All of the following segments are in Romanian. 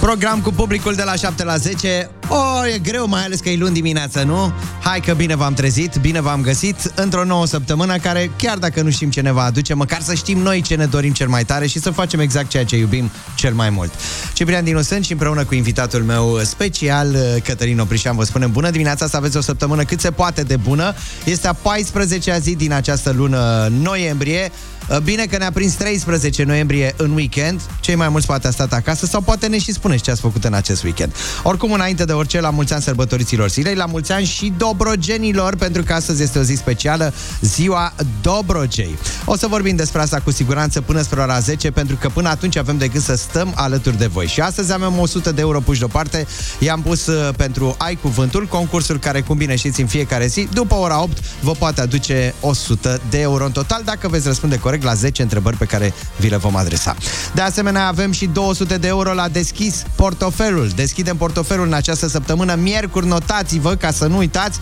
Program cu publicul de la 7 la 10 O, e greu, mai ales că e luni dimineață, nu? Hai că bine v-am trezit, bine v-am găsit Într-o nouă săptămână care, chiar dacă nu știm ce ne va aduce Măcar să știm noi ce ne dorim cel mai tare Și să facem exact ceea ce iubim cel mai mult. Ciprian Dinu sunt și împreună cu invitatul meu special Cătălin Oprișan Vă spunem bună dimineața, să aveți o săptămână cât se poate de bună. Este a 14-a zi din această lună noiembrie Bine că ne-a prins 13 noiembrie în weekend. Cei mai mulți poate a stat acasă sau poate ne și spuneți ce ați făcut în acest weekend. Oricum, înainte de orice, la mulți ani sărbătoriților zilei, la mulți ani și dobrogenilor, pentru că astăzi este o zi specială, ziua Dobrogei. O să vorbim despre asta cu siguranță până spre ora 10, pentru că până atunci avem de gând să stăm alături de voi. Și astăzi avem 100 de euro puși deoparte. I-am pus uh, pentru Ai Cuvântul, concursul care, cum bine știți, în fiecare zi, după ora 8, vă poate aduce 100 de euro în total, dacă veți răspunde corect la 10 întrebări pe care vi le vom adresa. De asemenea, avem și 200 de euro la deschis portofelul. Deschidem portofelul în această săptămână. Miercuri, notați-vă ca să nu uitați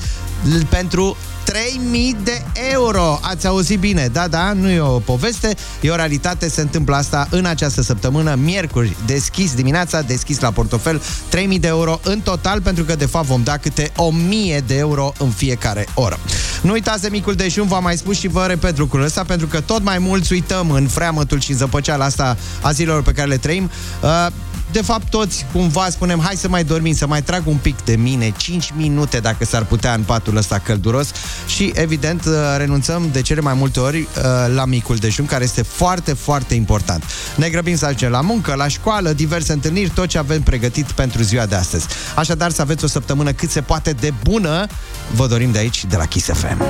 pentru 3000 de euro. Ați auzit bine, da, da, nu e o poveste, e o realitate, se întâmplă asta în această săptămână, miercuri, deschis dimineața, deschis la portofel, 3000 de euro în total, pentru că de fapt vom da câte 1000 de euro în fiecare oră. Nu uitați de micul dejun, v-am mai spus și vă repet lucrul ăsta, pentru că tot mai mulți uităm în freamătul și zăpăceala asta a zilelor pe care le trăim. Uh, de fapt, toți cumva spunem, hai să mai dormim, să mai trag un pic de mine, 5 minute dacă s-ar putea în patul ăsta călduros și, evident, uh, renunțăm de cele mai multe ori uh, la micul dejun, care este foarte, foarte important. Ne grăbim să ajungem la muncă, la școală, diverse întâlniri, tot ce avem pregătit pentru ziua de astăzi. Așadar, să aveți o săptămână cât se poate de bună, vă dorim de aici, de la Kiss FM.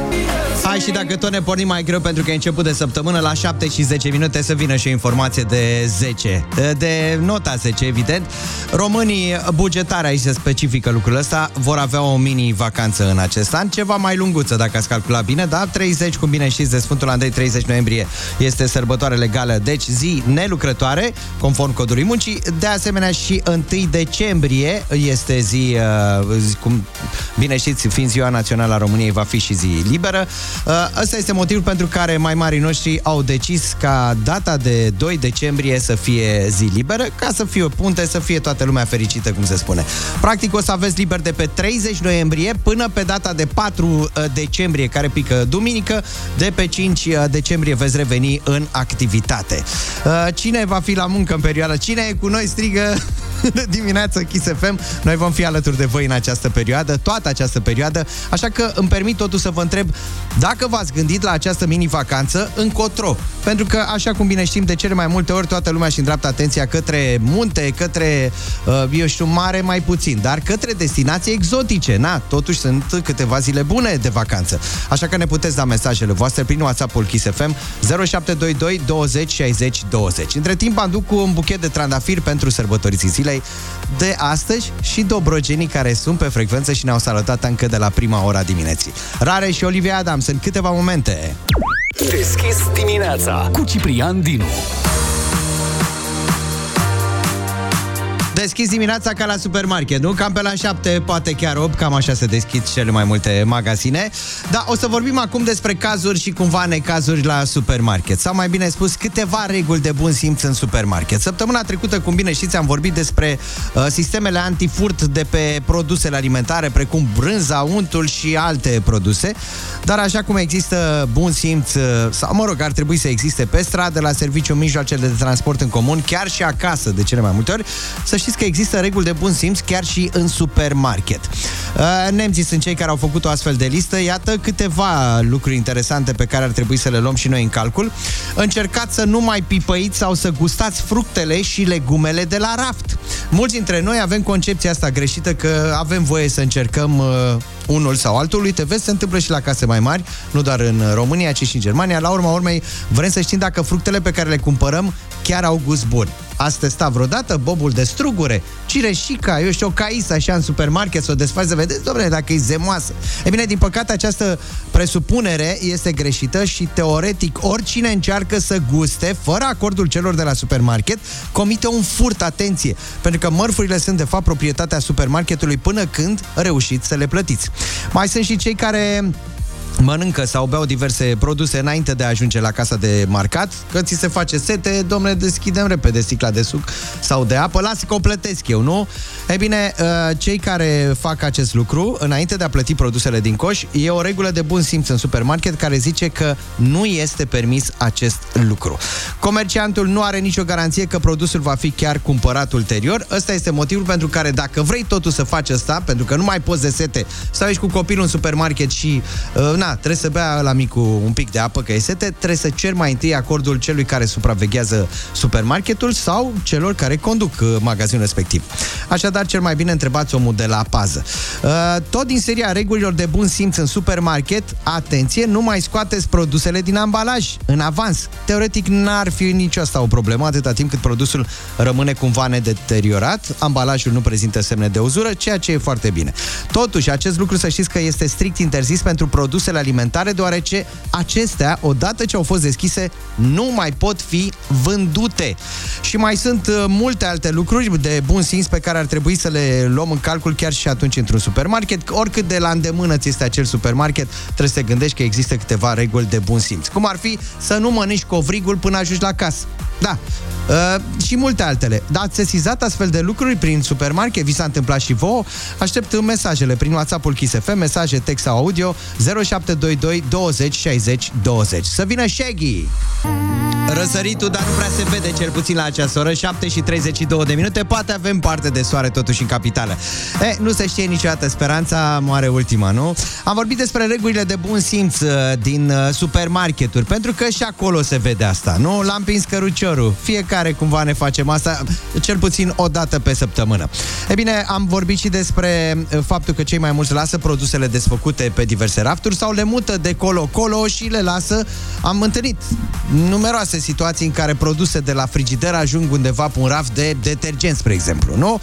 Hai și dacă tot ne pornim mai greu pentru că e început de săptămână, la 7 și 10 minute să vină și o informație de 10, de nota 10, evident. Românii bugetari, aici se specifică lucrul ăsta, vor avea o mini-vacanță în acest an, ceva mai lunguță, dacă ați calculat bine, da? 30, cum bine știți, de Sfântul Andrei, 30 noiembrie este sărbătoare legală, deci zi nelucrătoare, conform codului muncii. De asemenea, și 1 decembrie este zi, uh, zi cum bine știți, fiind ziua națională a României, va fi și zi liberă. Uh, ăsta este motivul pentru care mai marii noștri au decis ca data de 2 decembrie să fie zi liberă, ca să fie o punte, să fie toată lumea fericită, cum se spune. Practic o să aveți liber de pe 30 noiembrie până pe data de 4 uh, decembrie, care pică duminică, de pe 5 uh, decembrie veți reveni în activitate. Cine va fi la muncă în perioada? Cine e cu noi strigă dimineața Kiss FM. Noi vom fi alături de voi în această perioadă, toată această perioadă, așa că îmi permit totuși să vă întreb dacă v-ați gândit la această mini-vacanță încotro. Pentru că, așa cum bine știm, de cele mai multe ori toată lumea și îndreaptă atenția către munte, către, uh, eu știu, mare mai puțin, dar către destinații exotice. Na, totuși sunt câteva zile bune de vacanță. Așa că ne puteți da mesajele voastre prin WhatsApp-ul Kiss FM 0722 20 60 20. Între timp am duc cu un buchet de trandafiri pentru sărbătoriții zilei de astăzi și dobrogenii care sunt pe frecvență și ne-au salutat încă de la prima ora dimineții. Rare și Olivia Adams în câteva momente. Deschis dimineața Cu Ciprian Dinu. Deschis dimineața ca la supermarket, nu? Cam pe la 7, poate chiar 8, cam așa se deschid cele mai multe magazine. Dar o să vorbim acum despre cazuri și cumva necazuri la supermarket. Sau mai bine spus, câteva reguli de bun simț în supermarket. Săptămâna trecută, cum bine știți, am vorbit despre uh, sistemele antifurt de pe produsele alimentare, precum brânza, untul și alte produse. Dar așa cum există bun simț, uh, sau mă rog, ar trebui să existe pe stradă, la serviciu, mijloacele de transport în comun, chiar și acasă, de cele mai multe ori, să știți că există reguli de bun simț chiar și în supermarket. Uh, Nemții sunt cei care au făcut o astfel de listă. Iată câteva lucruri interesante pe care ar trebui să le luăm și noi în calcul. Încercați să nu mai pipăiți sau să gustați fructele și legumele de la raft. Mulți dintre noi avem concepția asta greșită că avem voie să încercăm uh, unul sau altul. Uite, vezi, se întâmplă și la case mai mari, nu doar în România, ci și în Germania. La urma urmei, vrem să știm dacă fructele pe care le cumpărăm chiar au gust bun. Ați testat vreodată bobul de strugure, cireșica, eu știu, o caisa așa în supermarket, să o desfaci să vedeți, domnule, dacă e zemoasă. E bine, din păcate, această presupunere este greșită și teoretic oricine încearcă să guste, fără acordul celor de la supermarket, comite un furt, atenție, pentru că mărfurile sunt de fapt proprietatea supermarketului până când reușiți să le plătiți. Mai sunt și cei care mănâncă sau beau diverse produse înainte de a ajunge la casa de marcat, că ți se face sete, domnule, deschidem repede sticla de suc sau de apă, lasă că o plătesc eu, nu? E bine, uh, cei care fac acest lucru, înainte de a plăti produsele din coș, e o regulă de bun simț în supermarket care zice că nu este permis acest lucru. Comerciantul nu are nicio garanție că produsul va fi chiar cumpărat ulterior. Ăsta este motivul pentru care dacă vrei totul să faci asta, pentru că nu mai poți de sete, să ești cu copilul în supermarket și uh, na, trebuie să bea la micu un pic de apă, că e sete, trebuie să cer mai întâi acordul celui care supraveghează supermarketul sau celor care conduc uh, magazinul respectiv. Așadar, cel mai bine întrebați omul de la pază. Uh, tot din seria regulilor de bun simț în supermarket, atenție, nu mai scoateți produsele din ambalaj în avans. Teoretic, n-ar fi nici asta o problemă, atâta timp cât produsul rămâne cumva nedeteriorat, ambalajul nu prezintă semne de uzură, ceea ce e foarte bine. Totuși, acest lucru să știți că este strict interzis pentru produsele alimentare, deoarece acestea, odată ce au fost deschise, nu mai pot fi vândute. Și mai sunt uh, multe alte lucruri de bun simț pe care ar trebui să le luăm în calcul chiar și atunci într-un supermarket. Oricât de la îndemână ți este acel supermarket, trebuie să te gândești că există câteva reguli de bun simț. Cum ar fi să nu mănânci covrigul până ajungi la casă. Da. Uh, și multe altele. Dar ați sesizat astfel de lucruri prin supermarket? Vi s-a întâmplat și vouă? Aștept mesajele prin WhatsApp-ul Kiss FM, mesaje, text sau audio 0722 20 60 20. Să vină Shaggy! Răsăritul, dar nu prea se vede, cel puțin la această oră, 7 și 32 de minute. Poate avem parte de soare totuși în capitală. E, nu se știe niciodată, speranța moare ultima, nu? Am vorbit despre regulile de bun simț uh, din uh, supermarketuri, pentru că și acolo se vede asta, nu? L-am prins căruciorul. Fiecare cumva ne facem asta, cel puțin o dată pe săptămână. E bine, am vorbit și despre uh, faptul că cei mai mulți lasă produsele desfăcute pe diverse rafturi sau le mută de colo-colo și le lasă. Am întâlnit numeroase situații în care produse de la frigider ajung undeva pe un raft de detergent, spre exemplu, nu?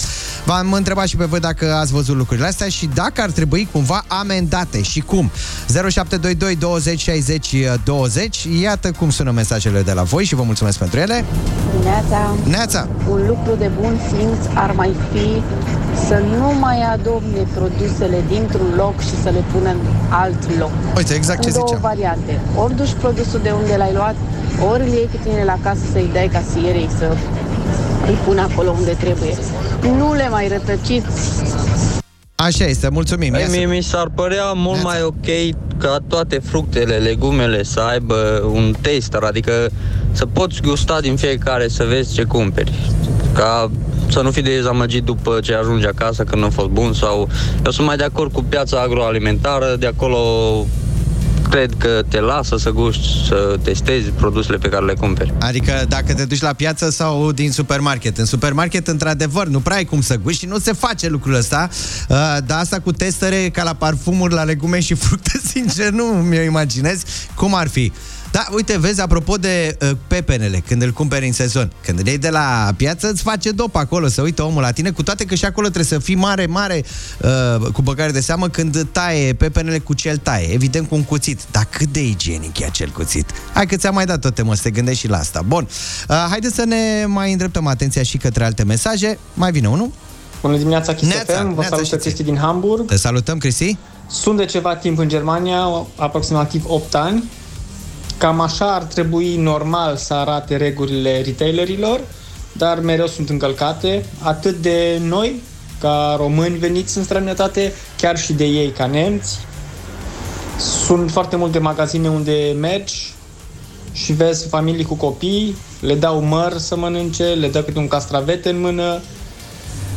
V-am întrebat și pe voi dacă ați văzut lucrurile astea și dacă ar trebui cumva amendate și cum. 0722 20 60 20. Iată cum sună mesajele de la voi și vă mulțumesc pentru ele. Neața, Neața! un lucru de bun simț ar mai fi să nu mai adopne produsele dintr-un loc și să le punem alt loc. Uite, exact ce Sunt două ziceam. variante. Ori duci produsul de unde l-ai luat, ori îl iei cu tine la casă să-i dai casierei să îl pun acolo unde trebuie. Nu le mai rătăciți Așa este, mulțumim. Ia Ei, să- mie mi s-ar părea mult Neața. mai ok ca toate fructele, legumele să aibă un taster, adică să poți gusta din fiecare să vezi ce cumperi. Ca să nu fii dezamăgit după ce ajungi acasă că nu a fost bun sau... Eu sunt mai de acord cu piața agroalimentară, de acolo cred că te lasă să gusti, să testezi produsele pe care le cumperi. Adică dacă te duci la piață sau din supermarket. În supermarket, într-adevăr, nu prea ai cum să guști și nu se face lucrul ăsta. Uh, dar asta cu testere ca la parfumuri, la legume și fructe, sincer, nu mi-o imaginez cum ar fi. Da, uite, vezi, apropo de uh, pepenele, când îl cumperi în sezon, când îl iei de la piață, îți face dop acolo, să uită omul la tine, cu toate că și acolo trebuie să fii mare, mare, uh, cu băgare de seamă, când taie pepenele cu cel taie, evident cu un cuțit. Dar cât de igienic e acel cuțit? Hai că ți-am mai dat tot temă, să te gândești și la asta. Bun, uh, haideți să ne mai îndreptăm atenția și către alte mesaje. Mai vine unul. Bună dimineața, Kiss Neața, FM, vă neața, salută și ție. Cristi din Hamburg. Te salutăm, Cristi. Sunt de ceva timp în Germania, aproximativ 8 ani. Cam așa ar trebui normal să arate regulile retailerilor, dar mereu sunt încălcate, atât de noi, ca români veniți în străinătate, chiar și de ei, ca nemți. Sunt foarte multe magazine unde mergi și vezi familii cu copii, le dau măr să mănânce, le dă câte un castravete în mână,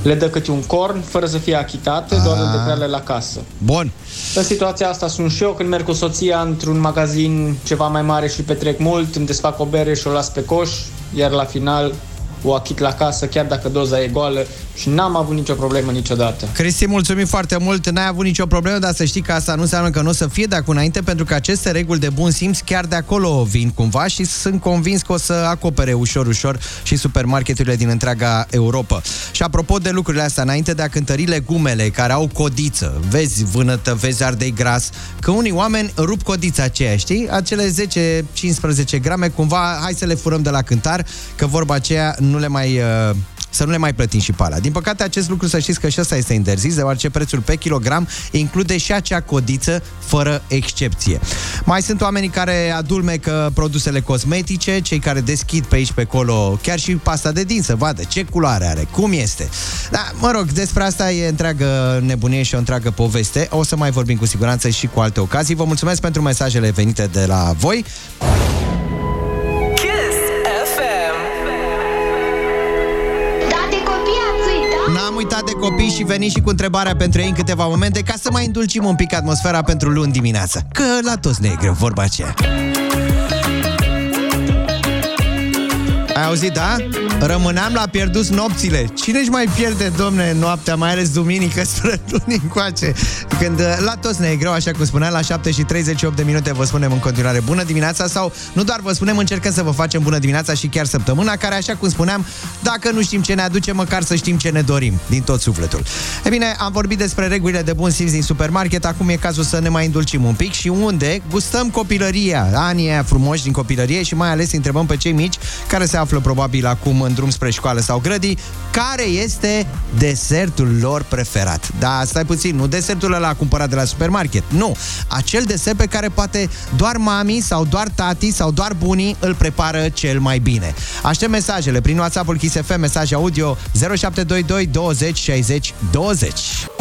le dă câte un corn, fără să fie achitate, doar Ah. îl declară la casă. Bun. În situația asta sunt și eu când merg cu soția într-un magazin ceva mai mare și petrec mult, îmi desfac o bere și o las pe coș, iar la final o achit la casă, chiar dacă doza e goală și n-am avut nicio problemă niciodată. Cristi, mulțumim foarte mult, n-ai avut nicio problemă, dar să știi că asta nu înseamnă că nu o să fie de acum înainte, pentru că aceste reguli de bun simț chiar de acolo vin cumva și sunt convins că o să acopere ușor, ușor și supermarketurile din întreaga Europa. Și apropo de lucrurile astea, înainte de a cântări legumele care au codiță, vezi vânătă, vezi ardei gras, că unii oameni rup codița aceea, știi? Acele 10-15 grame, cumva, hai să le furăm de la cântar, că vorba aceea nu le mai... Uh, să nu le mai plătim și pe alea. Din păcate, acest lucru să știți că și ăsta este interzis, deoarece prețul pe kilogram include și acea codiță fără excepție. Mai sunt oamenii care adulmecă produsele cosmetice, cei care deschid pe aici pe acolo chiar și pasta de dinți, să vadă ce culoare are, cum este. Da, mă rog, despre asta e întreagă nebunie și o întreagă poveste. O să mai vorbim cu siguranță și cu alte ocazii. Vă mulțumesc pentru mesajele venite de la voi. Copii și veni și cu întrebarea pentru ei în câteva momente ca să mai îndulcim un pic atmosfera pentru luni dimineața. Că la toți ne e greu, vorba aceea. Ai auzit, da? Rămâneam la pierdut nopțile. Cine își mai pierde, domne, noaptea, mai ales duminică spre luni încoace? Când uh, la toți ne e greu, așa cum spuneam, la 7 și 38 de minute vă spunem în continuare bună dimineața sau nu doar vă spunem, încercăm să vă facem bună dimineața și chiar săptămâna, care, așa cum spuneam, dacă nu știm ce ne aduce, măcar să știm ce ne dorim din tot sufletul. E bine, am vorbit despre regulile de bun simț din supermarket, acum e cazul să ne mai îndulcim un pic și unde gustăm copilăria, anii aia frumoși din copilărie și mai ales îi întrebăm pe cei mici care se află probabil acum în drum spre școală sau grădii, care este desertul lor preferat. Da, stai puțin, nu desertul ăla cumpărat de la supermarket, nu. Acel desert pe care poate doar mami sau doar tati sau doar bunii îl prepară cel mai bine. Aștept mesajele prin WhatsApp-ul Kiss FM, mesaj audio 0722 20 60 20.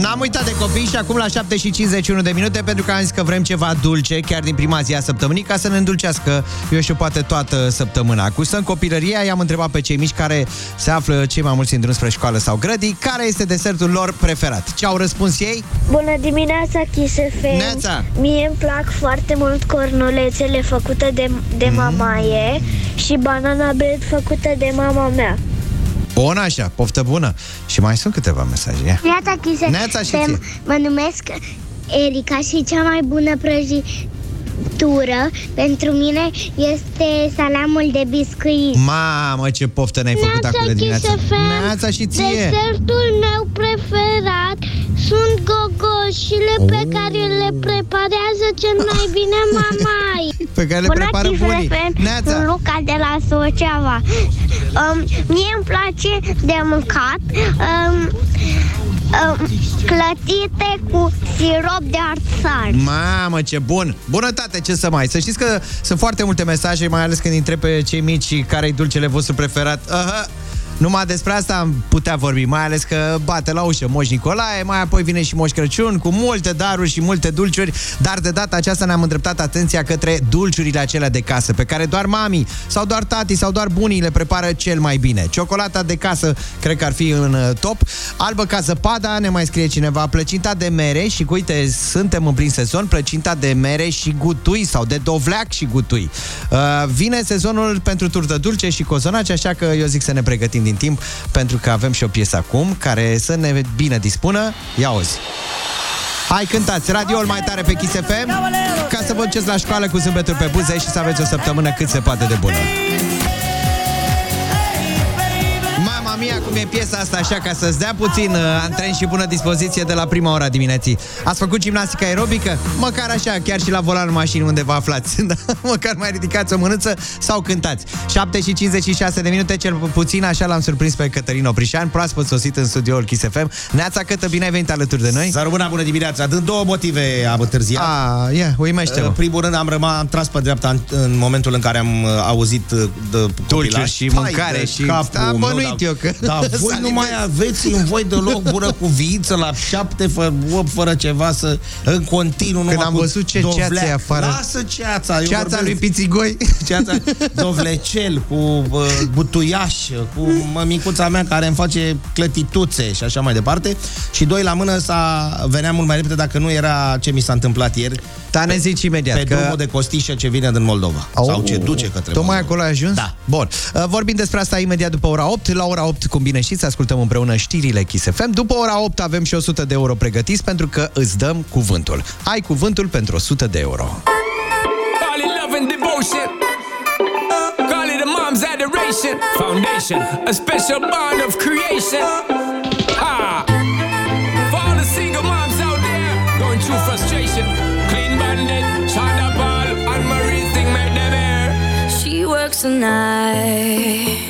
N-am uitat de copii și acum la 7 și 51 de minute pentru că am zis că vrem ceva dulce chiar din prima zi a săptămânii ca să ne îndulcească, eu știu, poate toată săptămâna. Cu în copilăria, i-am întrebat pe cei mici care se află cei mai mulți în drum spre școală sau grădii, care este desertul lor preferat. Ce au răspuns ei? Bună dimineața, Kiss FM. Neața! Mie îmi plac foarte mult cornulețele făcute de, de Mhm. mamaie și banana bread făcută de mama mea. Bun așa, poftă bună. Și mai sunt câteva mesaje. Ia. Neața, Kiss Neața și ție. Mă numesc Erica și cea mai bună prăjitură pentru mine este salamul de biscuit. Mamă, ce poftă ne-ai făcut acum de dimineață. Neața și ție. Desertul meu preferat sunt gogoșile Oh. pe care le preparează cel mai bine mamai. Pe care le Bună, prepară Kiss bunii. FM, Neața. Sunt Luca de la Suceava. Um, mie îmi place de mâncat um, um, clătite cu sirop de arțar. Mamă, ce bun! Bunătate, ce să mai... Să știți că sunt foarte multe mesaje, mai ales când întreb pe cei mici care-i dulcele vostru preferat. Aha, numai despre asta am putea vorbi, mai ales că bate la ușă Moș Nicolae, mai apoi vine și Moș Crăciun cu multe daruri și multe dulciuri, dar de data aceasta ne-am îndreptat atenția către dulciurile acelea de casă, pe care doar mami sau doar tati sau doar bunii le prepară cel mai bine. Ciocolata de casă cred că ar fi în uh, top. Albă ca zăpada, ne mai scrie cineva, plăcinta de mere și cu uite, suntem în plin sezon, plăcinta de mere și gutui sau de dovleac și gutui. Uh, vine sezonul pentru turtă dulce și cozonaci, așa că eu zic să ne pregătim din timp pentru că avem și o piesă acum care să ne bine dispună. Ia auzi! Hai, cântați radioul mai tare pe Kiss FM ca să vă duceți la școală cu zâmbetul pe buze și să aveți o săptămână cât se poate de bună. Mama mia, cum e piesa asta așa ca să-ți dea puțin uh, antrenș și bună dispoziție de la prima ora dimineții. Ați făcut gimnastică aerobică? Măcar așa, chiar și la volanul mașinii unde vă aflați. Da? Măcar mai ridicați o mânuță sau cântați. 7 și 56 de minute, cel puțin așa l-am surprins pe Cătălin Oprișan, proaspăt sosit în studioul Kiss FM. Neața Cătă, bine ai venit alături de noi. Să rămână bună dimineața. Din două motive am întârziat. Ah, ia, uimește-mă. În primul rând am rămas, am tras pe dreapta în, în momentul în care am uh, auzit uh, de Dulciuri copilaș. și mâncare Hai de și- capul Am meu, bănuit dar eu că- că Da, voi nu mai aveți în voi deloc bună cuvință la șapte, fă, opt, fără ceva să în continuu numai Când am cu văzut ce dovlea. ceață e afară. Lasă ceața. eu Ceața vorbesc- lui Pițigoi. Ceața, dovlecel, cu uh, butuiaș, cu mămicuța mea care îmi face clătituțe și așa mai departe. Și doi la mână s-a venea mult mai repede dacă nu era ce mi s-a întâmplat ieri. Da, ne zici imediat Pe că- drumul de Costișă ce vine din Moldova. Sau ce duce către Tocmai Moldova. acolo ai ajuns? Da. Bun. Uh, Vorbim despre asta imediat după ora 8. La ora 8, cum bine știți, ascultăm împreună știrile Kiss FM. După ora 8 avem și 100 de euro pregătiți pentru că îți dăm cuvântul. Ai cuvântul pentru 100 de euro. Call it love and devotion. Call it a mom's adoration. Foundation, a special bond of creation. Ha! For all the single moms out there going through frustration. Clean bandit, Shonda Ball, and Marie thing make them air. She works the nights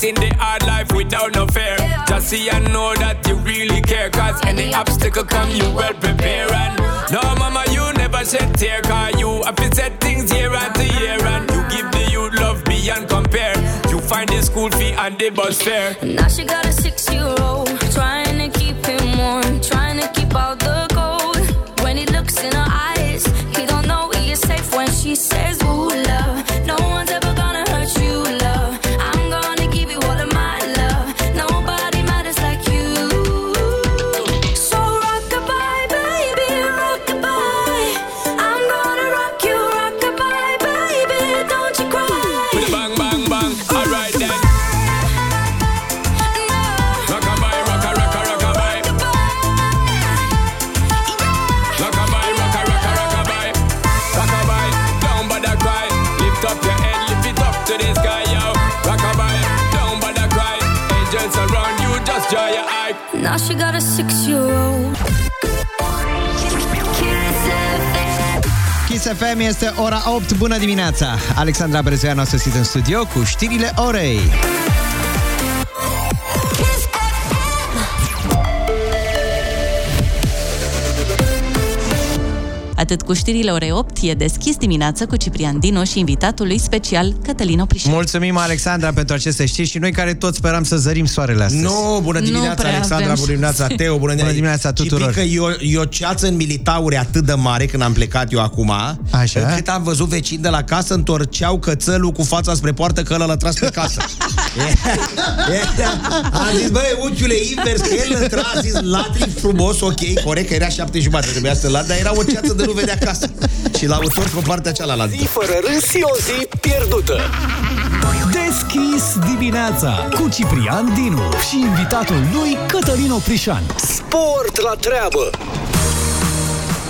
Facing the hard life without no fear. Just see and know that you really care. Cause any obstacle come, you well prepare. And no, mama, you never shed tear. Cause you have to set things year after year. And you give the youth love beyond compare. You find the school fee and the bus fare. Now she got a six-year-old trying to keep him warm, trying to keep out the cold. When he looks in her eyes, he don't know he is safe when she says, "Ooh, six-year-old. Kiss FM este ora 8. Bună dimineața! Alexandra Brezoianu a sosit în studio cu știrile orei. Atât cu știrile orei 8, e deschis dimineața cu Ciprian Dino și invitatul lui special, Cătălin Oprișan. Mulțumim, Alexandra, pentru aceste știri și noi care toți speram să zărim soarele astăzi. Nu, bună Nu dimineața, prea Alexandra, avem. bună dimineața, Teo, bună, Bună dimineața tuturor. Și că eu, eu ceață în militauri atât de mare când am plecat eu acum, Așa. încât am văzut vecini de la casă întorceau cățelul cu fața spre poartă că ăla l-a tras pe casă. E- e- am zis, băi, unchiule, invers, că el intra, a zis, latri frumos, ok, corect, că era șapte jumate, trebuia să lat, dar era o ceață de nu vedea casă. Și l-au întors pe partea cealaltă. Zi fără râs și o zi pierdută. Deschis dimineața cu Ciprian Dinu și invitatul lui Cătălin Oprișan. Sport la treabă.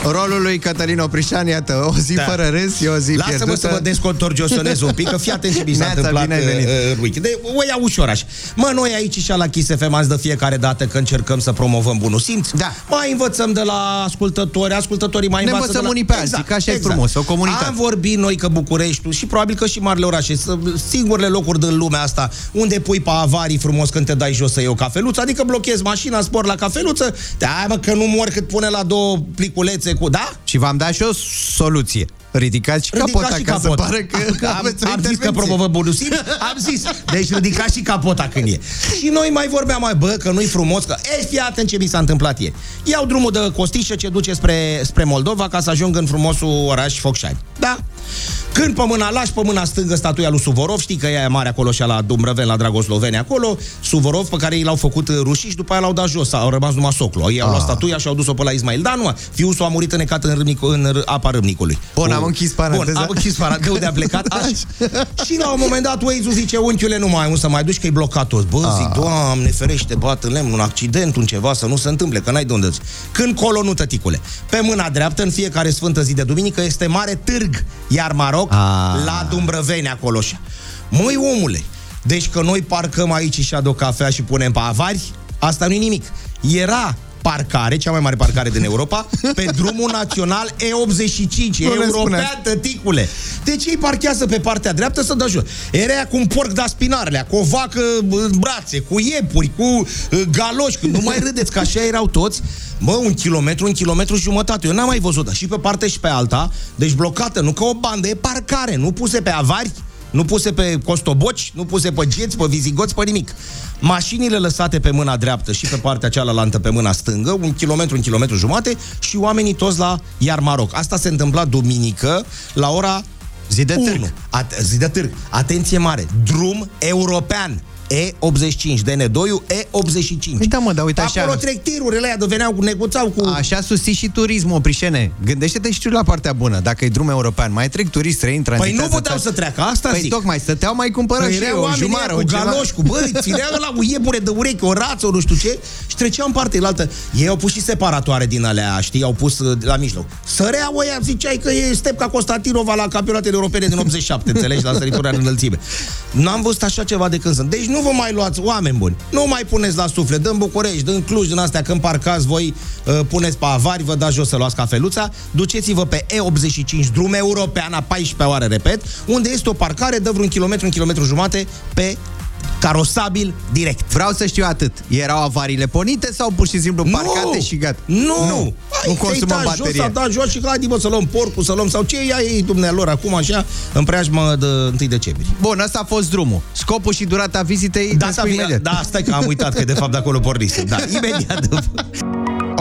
Rolul lui Cătălin Oprișan, iată, o zi Da. fără râs, e o zi Lasă-mă pierdută. să mă descontorsionez un pic, că fii atent ce mi s-a Neața, întâmplat bine ai venit. uh, în weekend. De, o ia ușoraș. Mă, noi aici și la Kiss FM azi de fiecare dată că încercăm să promovăm bunul simț. Da. Mai învățăm de la ascultători, ascultătorii mai Ne învață învățăm de la... unii pe alții, că așa e frumos, o comunitate. Am vorbit noi că Bucureștiul și probabil că și marile orașe sunt singurele locuri din lumea asta unde pui pe avarii frumos când te dai jos să iei o cafeluță, adică blochezi mașina, spor la cafeluță, da, mă, că nu mor cât pune la două pliculețe cu, da? Și v-am dat și o soluție. Ridicați și Ridicați capota, și ca capota. să pare că am, aveți o am zis că intervenție. promovăm bonusim, am zis. Deci ridicați și capota când e. Și noi mai vorbeam, mai bă, că nu-i frumos, că e, fii atent ce mi s-a întâmplat ieri. Iau drumul de Costișă ce duce spre, spre Moldova ca să ajung în frumosul oraș Focșani. Da? Când pe mâna lași, pe mâna stângă statuia lui Suvorov, știi că ea e mare acolo și la Dumbrăven, la Dragosloveni acolo, Suvorov pe care i l-au făcut uh, rușiși și după aia l-au dat jos, au rămas numai soclu. Ei au luat Ah. statuia și au dus-o pe la Ismail. Da, nu, mă, fiul său a murit înecat în, râmnic, în r- apa râmnicului. Bun, am închis paranteza. Bun, am închis paranteza, de unde a plecat. Așa. și la un moment dat Waze-ul zice, unchiule, nu mai ai unde să mai duci, că e blocat tot. Bă, zic, Ah. doamne, ferește, bat în lemn, un accident, un ceva, să nu se întâmple, că n-ai de unde duci. Când colo, nu, tăticule. Pe mâna dreaptă, în fiecare sfântă zi de duminică, este mare târg, iar Maroc, Ah. la Dumbrăveni, acolo așa. Măi, omule, deci că noi parcăm aici și o cafea și punem pe avari, asta nu-i nimic. Era parcare, cea mai mare parcare din Europa, pe drumul național E85, Nu ne european, spuneți. tăticule. Deci ei parchează pe partea dreaptă să dă jos. Era ea cu un porc de spinarele, cu o vacă în brațe, cu iepuri, cu uh, galoși, cu... nu mai râdeți, că așa erau toți. Mă, un kilometru, un kilometru și jumătate. Eu n-am mai văzut și pe parte și pe alta. Deci blocată, nu ca o bandă, e parcare, nu puse pe avari, nu puse pe costoboci, nu puse pe geți, pe vizigoți, pe nimic. Mașinile lăsate pe mâna dreaptă și pe partea cealaltă pe mâna stângă, un kilometru, un kilometru jumate și oamenii toți la Iar Maroc. Asta se întâmpla duminică la ora Zi de 1. târg. At- zi de târg. Atenție mare. Drum european. E85, DN2, E85. Păi da, mă, dar uite așa- Acolo trec tirurile aia de veneau cu neguțau cu... Așa susții și turismul, Oprișene. Gândește-te și tu la partea bună. Dacă e drum european, mai trec turiști străini, Păi tranzitează nu puteau țări. să treacă, asta Păi zic. tocmai, stăteau mai cumpără Păi și erau o oamenii jumară, aia o cu ceva. galoși, cu băi, ținea la cu iepure de urechi, o rață, o nu știu ce, și trecea în partea altă. Ei au pus și separatoare din alea, știi, au pus uh, la mijloc. Sărea oia, ziceai că e Stepca Constantinova la campionatele europene din 87, înțelegi, la săritura în înălțime. N-am văzut așa ceva de când sunt. Deci nu vă mai luați, oameni buni, nu mai puneți la suflet, dă în București, dă în Cluj, din astea, când parcați voi, uh, puneți pe avari, vă dați jos să luați cafeluța, duceți-vă pe E85, drum european, a 14 oare, repet, unde este o parcare, dă vreun kilometru, un kilometru jumate, pe carosabil direct. Vreau să știu atât. Erau avariile pornite sau pur și simplu parcate și gata? Nu! Nu, Hai, nu ți-ai consumăm dat baterie. Jos, a dat jos și hai, bă, să luăm porcul, să luăm sau ce ia ei dumnealor acum așa în preajmă de 1 decembrie. Bun, ăsta a fost drumul. Scopul și durata vizitei Da, ne da, spui vine, imediat. da, stai că am uitat că de fapt de acolo pornise. Da, imediat.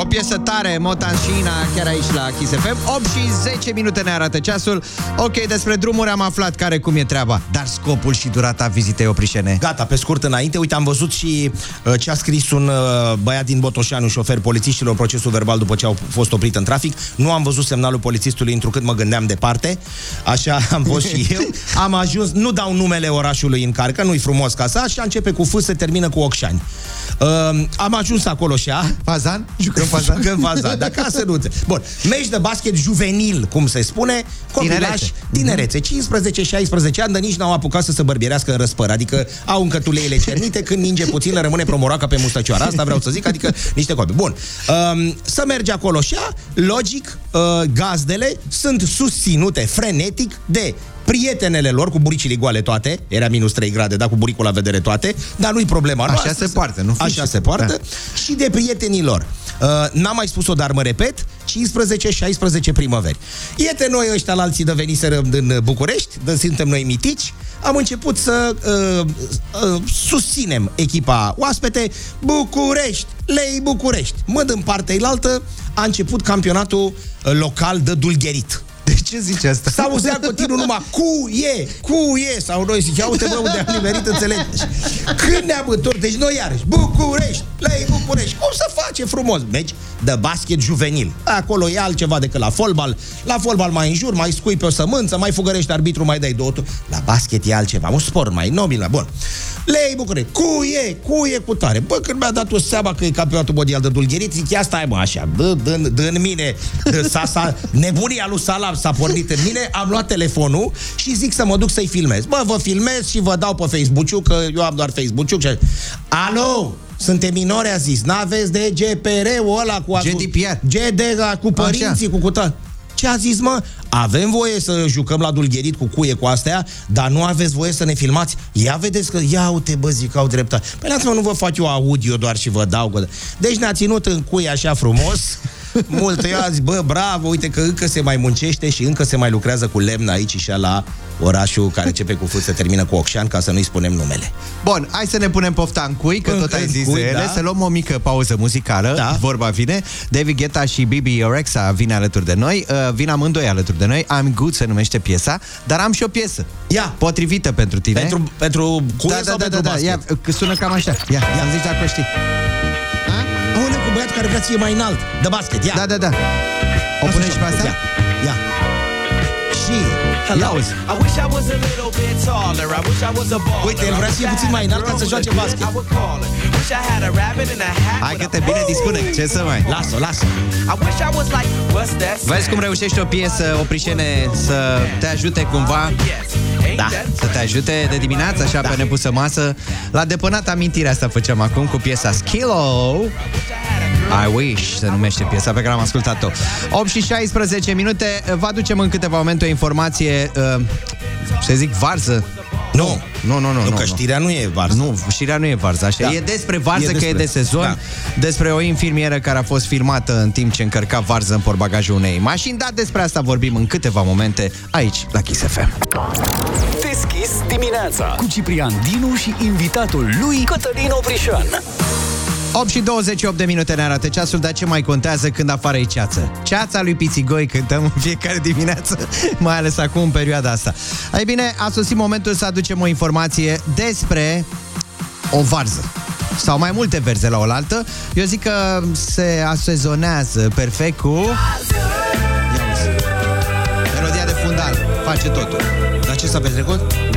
O piesă tare, Motan și Ina, chiar aici la Kiss FM. 8 și 10 minute ne arată ceasul. Ok, despre drumuri am aflat care cum e treaba. Dar scopul și durata vizitei oprișene. Gata, pe scurt înainte, uite, am văzut și uh, ce a scris un uh, băiat din Botoșani, un șofer polițiștilor, procesul verbal după ce au fost oprit în trafic. Nu am văzut semnalul polițistului, întrucât mă gândeam departe. Așa am fost și eu. Am ajuns, nu dau numele orașului în care, că nu-i frumos ca să, și începe cu F, se termină cu Ocșani. Uh, am ajuns acolo și a... Fazan? Jucăm fazan? Jucăm fazan, dar ca să nu te... Bun, meci de basket juvenil, cum se spune, copilași, Tinerețe. tinerețe, 15-16 ani, dar nici n-au apucat să se bărbierească în răspăr, adică au încă tuleile cernite, când ninge puțin le rămâne promoroaca pe mustăcioară, asta vreau să zic, adică niște copii. Bun, um, să merge acolo și a, logic, uh, gazdele sunt susținute frenetic de prietenele lor, cu buricile goale toate, era minus 3 grade, da, cu buricul la vedere toate, dar nu-i problema Așa noastră. se poartă, nu fi Așa și- se poartă. Da. Și de prietenii lor. Uh, n-am mai spus-o, dar mă repet, 15-16 primăveri. Iete noi ăștia la alții de veniseră din București, de suntem noi mitici, am început să uh, uh, susținem echipa oaspete București, lei București. Mă, în partea ilaltă a început campionatul uh, local de dulgherit. De ce zici asta? S-auzea continuu numai cu e, cu e, sau noi zic, ia uite bă, unde am nimerit, înțelegi? Când ne-am întors, deci noi iarăși, București, lei București, cum să face frumos? Meci de basket juvenil. Acolo e altceva decât la fotbal. La fotbal mai înjur, mai scui pe o sămânță, mai fugărești arbitru, mai dai două. tu- La basket e altceva, un sport mai nobil, bun. Lei București, cu e, cu e cu tare. Bă, când mi-a dat o seama că e campionatul mondial de dulgherit, zic, ia stai mă așa, dă, dă, dă în mine, dă, s-a, s-a, nebunia lui Salam s-a pornit în mine, am luat telefonul și zic să mă duc să-i filmez. Bă, vă filmez și vă dau pe Facebook-ul, că eu am doar Facebook-ul. Și... Alo! Suntem minori, a zis. N-aveți de GPR-ul ăla cu... GDPR. GD cu părinții, Așa. cu cu tot. Ce a zis, mă? Avem voie să jucăm la dulgherit cu cuie cu astea, dar nu aveți voie să ne filmați. Ia vedeți că, ia uite, bă, zic, au dreptate. Păi, lasă-mă, nu vă fac eu audio doar și vă dau. Că... Deci ne-a ținut în cuie așa frumos. Mult. Eu am zis, bă, bravo, uite că încă se mai muncește și încă se mai lucrează cu lemn aici și la orașul care începe cu F, se termină cu Ocșan, ca să nu-i spunem numele. Bun, hai să ne punem pofta în cui, că Încă tot ai în zis cui, de ele, da. să luăm o mică pauză muzicală, Da. vorba vine. David Guetta și Bibi Rexa vine alături de noi, uh, vin amândoi alături de noi, I'm Good se numește piesa, dar am și o piesă. Ia. Potrivită pentru tine. Pentru, pentru cuie da, da, sau da, pentru da, da, basket? ia, că sună cam așa. Ia, ia, îmi zici dacă o știi. Aoleu, cu băiatul care vrea să fie mai înalt. De basket, ia. Da, da, da. O punem și pe asta? Ia, ia. Și... Ia auzi. I wish I was a little bit taller. I wish I was a baller. Uite, el vrea să fie puțin mai înalt ca să joace basket. I would call her. Wish I had a rabbit in a hat. Hai că te bine dispune, ce să mai... Lasă, lasă. I wish I was like, what's that? Vezi cum reușești o piesă, o prișene, să te ajute cumva Da. Să te ajute de dimineață, așa, da. pe nepusă masă La depănat amintirea asta făceam acum cu piesa Skillo I Wish se numește piesa pe care am ascultat-o 8 și 16 minute Vă aducem în câteva momente o informație uh, Să zic varză Nu. Nu, nu, nu. Nu, că știrea nu e varză. Nu, știrea nu e varză, așa. Da. E despre varză, E că e despre. de sezon. Da. Despre o infirmieră care a fost filmată în timp ce încărca varză în portbagajul unei mașini. Dar despre asta vorbim în câteva momente aici, la Kiss FM. Deschis dimineața cu Ciprian Dinu și invitatul lui Cătălin Oprișan. 8 și 28 de minute ne arată ceasul, dar ce mai contează când afară e ceață? Ceața lui Pițigoi cântăm în fiecare dimineață, mai ales acum în perioada asta. Ei bine, a sosit momentul să aducem o informație despre o varză sau mai multe verze la oaltă. Eu zic că se asezonează perfect cu... Ia uzi. Melodia de fundal face totul. Dar ce s-a petrecut?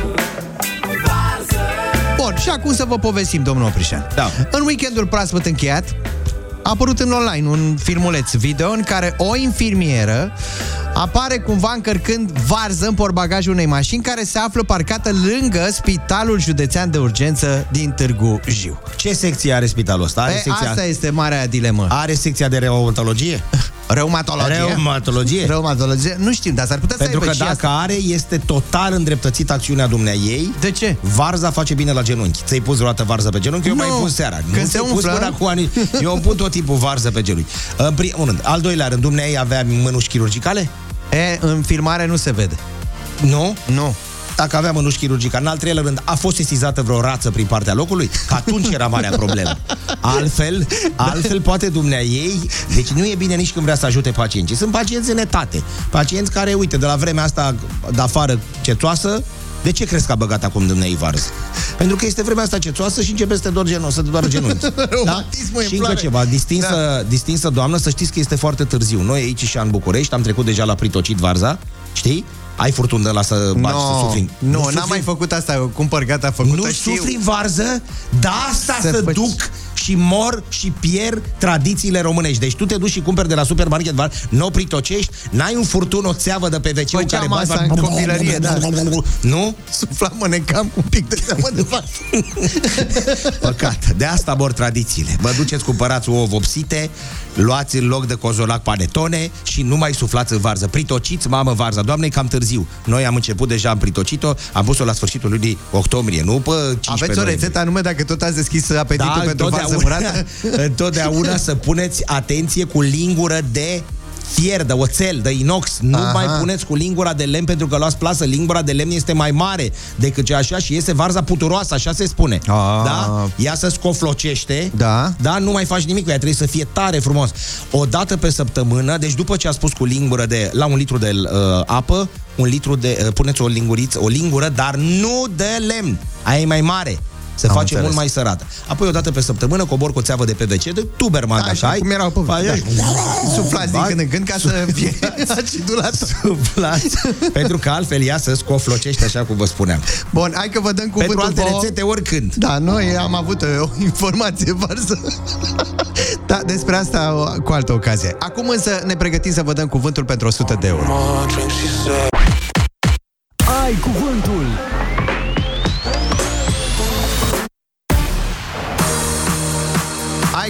Bun, și acum să vă povestim, domnul Oprișan. Da. În weekendul proaspăt încheiat, a apărut în online un filmuleț video în care o infirmieră apare cumva încărcând varză în portbagajul unei mașini care se află parcată lângă Spitalul Județean de Urgență din Târgu Jiu. Ce secție are spitalul ăsta? Are E, secția... asta este marea dilemă. Are secția de reumatologie? Reumatologie? Reumatologie? Reumatologie? Nu știm, dar s-ar putea Pentru să că aibă și dacă asta. are, este total îndreptățit acțiunea dumnea ei. De ce? Varza face bine la genunchi. Ți-ai pus vreodată varză pe genunchi? Eu Nu. mai pun seara. Când nu se ți-ai pus umflă. până acum ani. Eu îmi pun tot timpul varză pe genunchi. În primul rând. Al doilea rând, dumnea ei avea mânuși chirurgicale? E, în filmare nu se vede. Nu? Nu. Dacă avea mânuși chirurgicale. În al treilea rând, a fost sesizată vreo rață prin partea locului? Că atunci era marea problemă. Altfel, altfel poate dumnea ei, deci nu e bine nici când vrea să ajute pacienții. Sunt pacienți în etate. Pacienți care, uite, de la vremea asta de afară cețoasă, de ce crezi că a băgat acum dumneai varză? Pentru că este vremea asta cețoasă și începe să te doar genunchi, să te doară genunchi. Reumatismul Și încă inflare. ceva, distinsă, da. distinsă doamnă, să știți că este foarte târziu. Noi aici și în București am trecut deja la pritocit varza, știi? Ai furtun de la să bagi, să sufri. nu, sufri? n-am mai făcut asta, eu cumpăr gata făcută, Nu știu. sufri în varză? Da, asta Să să, faci- duc și mor și pierd tradițiile românești. Deci tu te duci și cumperi de la supermarket var, nu pritocești, n-ai un furtun, o țeavă de pe wc Făceam care bați- asta în copilărie, da. Nu? Suflam, mănecam cu un pic de seamă de varză. Păcat. De asta mor tradițiile. Vă duceți, cumpărați ouă vopsite, luați în loc de cozolac panetone și nu mai suflați în varză. Pritociți, mamă, varza. Doamne, e cam târziu. Noi am început deja, am pritocit-o, am pus-o la sfârșitul lunii octombrie, nu pe 15 Aveți o noiembrie. rețetă anume dacă tot ați deschis apetitul Da, pentru varză întotdeauna, murată? întotdeauna să puneți atenție cu lingură de fier, de oțel, de inox. Nu Aha. mai puneți cu lingura de lemn pentru că luați plasă. Lingura de lemn este mai mare decât cea așa și iese varza puturoasă, așa se spune. Ah. Da? Ea se scoflocește. Da. Da, nu mai faci nimic cu ea, trebuie să fie tare frumos. O dată pe săptămână, deci după ce a spus cu lingură de la un litru de uh, apă, un litru de uh, puneți o linguriță, o lingură, dar nu de lemn. Aia e mai mare. Se Am face înțeles. mult mai sărată. Apoi o dată pe săptămână cobor cu o țeavă de PVC, de Tuberman, Da, așa ai? cum erau pe Faci da. așa. Suflați din Bag- când în când ca să fie acidulat. Suflați. Pentru că altfel ea să scoflocește așa cum vă spuneam. Bun, hai că vă dăm cuvântul Pentru alte vouă. rețete, oricând. Da, noi am avut uh, o informație varză. da, despre asta o- cu altă ocazie. Acum însă ne pregătim să vă dăm cuvântul pentru 100 de euro. Ai cuvântul.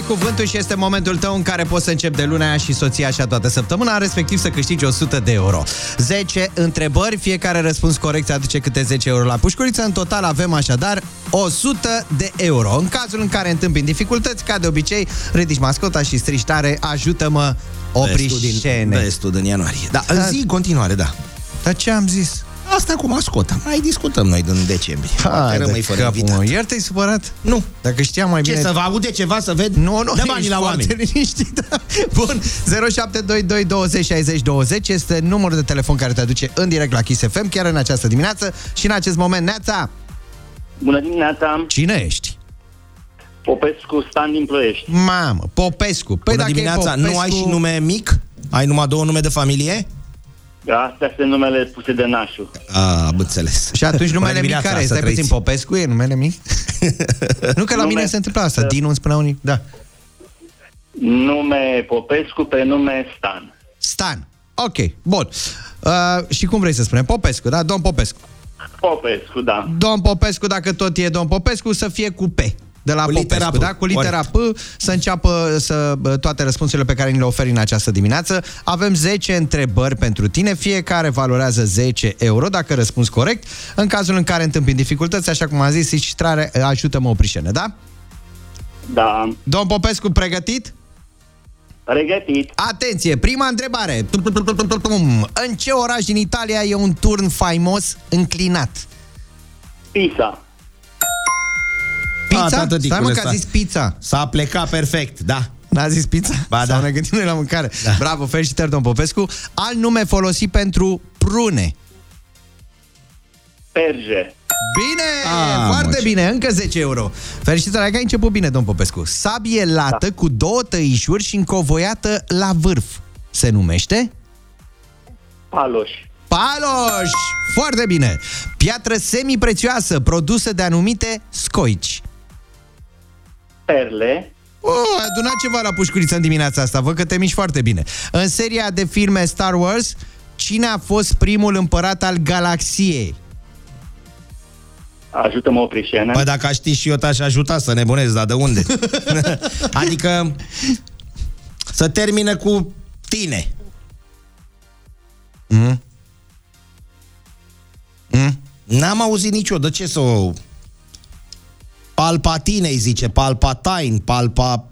Cuvântul și este momentul tău în care poți să începi de luna aia și soția așa toată săptămâna, respectiv să câștigi 100 de euro. 10 întrebări, fiecare răspuns corect aduce câte 10 euro la pușculiță. În total avem așadar 100 de euro. În cazul în care întâmpini dificultăți, ca de obicei, ridici mascota și strici tare, ajută-mă, oprișene. Vestul din ianuarie. Da, da. zi în continuare, da. Dar ce am zis? Asta cu mascota. Mai discutăm noi din decembrie. Poate Hai rămâi de fără capul, invitat. mă. Iar te-ai supărat? Nu. Dacă știam mai Ce, bine... să vă aude ceva, să ved? Nu, nu, Dă banii la oameni. foarte liniștit. da. Bun, 0722 20 60 20 este numărul de telefon care te aduce în direct la Kiss FM, chiar în această dimineață și în acest moment, Neața, Bună dimineața, cine ești? Popescu, Stan din Ploiești. Mamă, Popescu. Păi Bună dacă e dimineața, Popescu... nu ai și nume mic? Ai numai două nume de familie? Astea sunt numele puse de nașul. A, am înțeles. Și atunci numele Bună mic dimineața, care? să Stai puțin, trăiți. Popescu e numele mic? nu că la Nume- mine se întâmplă asta, Dinu îmi spunea unii. Da. Nume Popescu, prenume Stan. Stan. Ok, bun. Uh, și cum vrei să spunem? Popescu, da? Domn Popescu. Popescu, da. Domn Popescu, dacă tot e Domn Popescu, să fie cu P. De la Cu Popescu, litera P. da? Cu litera P, să înceapă să, bă, toate răspunsurile pe care ni le oferi în această dimineață. Avem 10 întrebări pentru tine, fiecare valorează 10 euro dacă răspunzi corect. În cazul în care întâmpini dificultăți, așa cum am zis, și trare, ajută-mă oprișene, da? Da. Domn Popescu, pregătit? Pregătit. Atenție, prima întrebare. În ce oraș din Italia e un turn faimos înclinat? Pisa. Pizza? A, tată, Stai mă ticule, că a sta- zis pizza. S-a plecat perfect, da. N-a zis pizza? Ba Sau da. ne gândim noi la mâncare? Da. Bravo, felicitări, domn Popescu. Alt nume folosit pentru prune. Perge. Bine, Ah, foarte mă, ce- bine, încă 10 euro. Felicitări, că ai început bine, domn Popescu. Sabie lată cu două tăișuri și încovoiată la vârf. Se numește? Paloș. Paloș! Foarte bine! Piatră semiprețioasă produsă de anumite scoici. Perle. Oh, ai adunat ceva la pușculiță în dimineața asta, văd că te miști foarte bine. În seria de filme Star Wars, cine a fost primul împărat al galaxiei? Ajută-mă oprișene. Bă, dacă aș ști și eu te-aș ajuta să nebunezi, dar de unde? adică să termină cu tine. Mm? Mm? N-am auzit nicio. De ce să o... Palpatine îi zice, Palpatine, Palpa...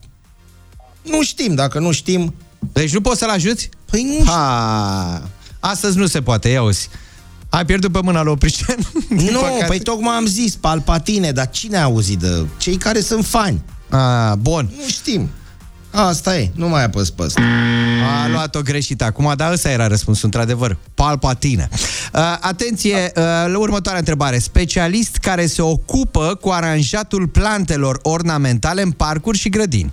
Nu știm, dacă nu știm... Deci nu poți să-l ajuți? Păi nu Ha, astăzi nu se poate, ia uzi. Ai pierdut pe mâna lui Oprișen. din Nu, păcate. păi tocmai am zis, Palpatine, dar cine a auzit de... Cei care sunt fani. A, bun. Nu știm. Asta e, nu mai apăs pe asta. A luat-o greșit acum, dar ăsta era răspunsul, într-adevăr. Palpatine. Uh, atenție, uh, la următoarea întrebare. Specialist care se ocupă cu aranjatul plantelor ornamentale în parcuri și grădini.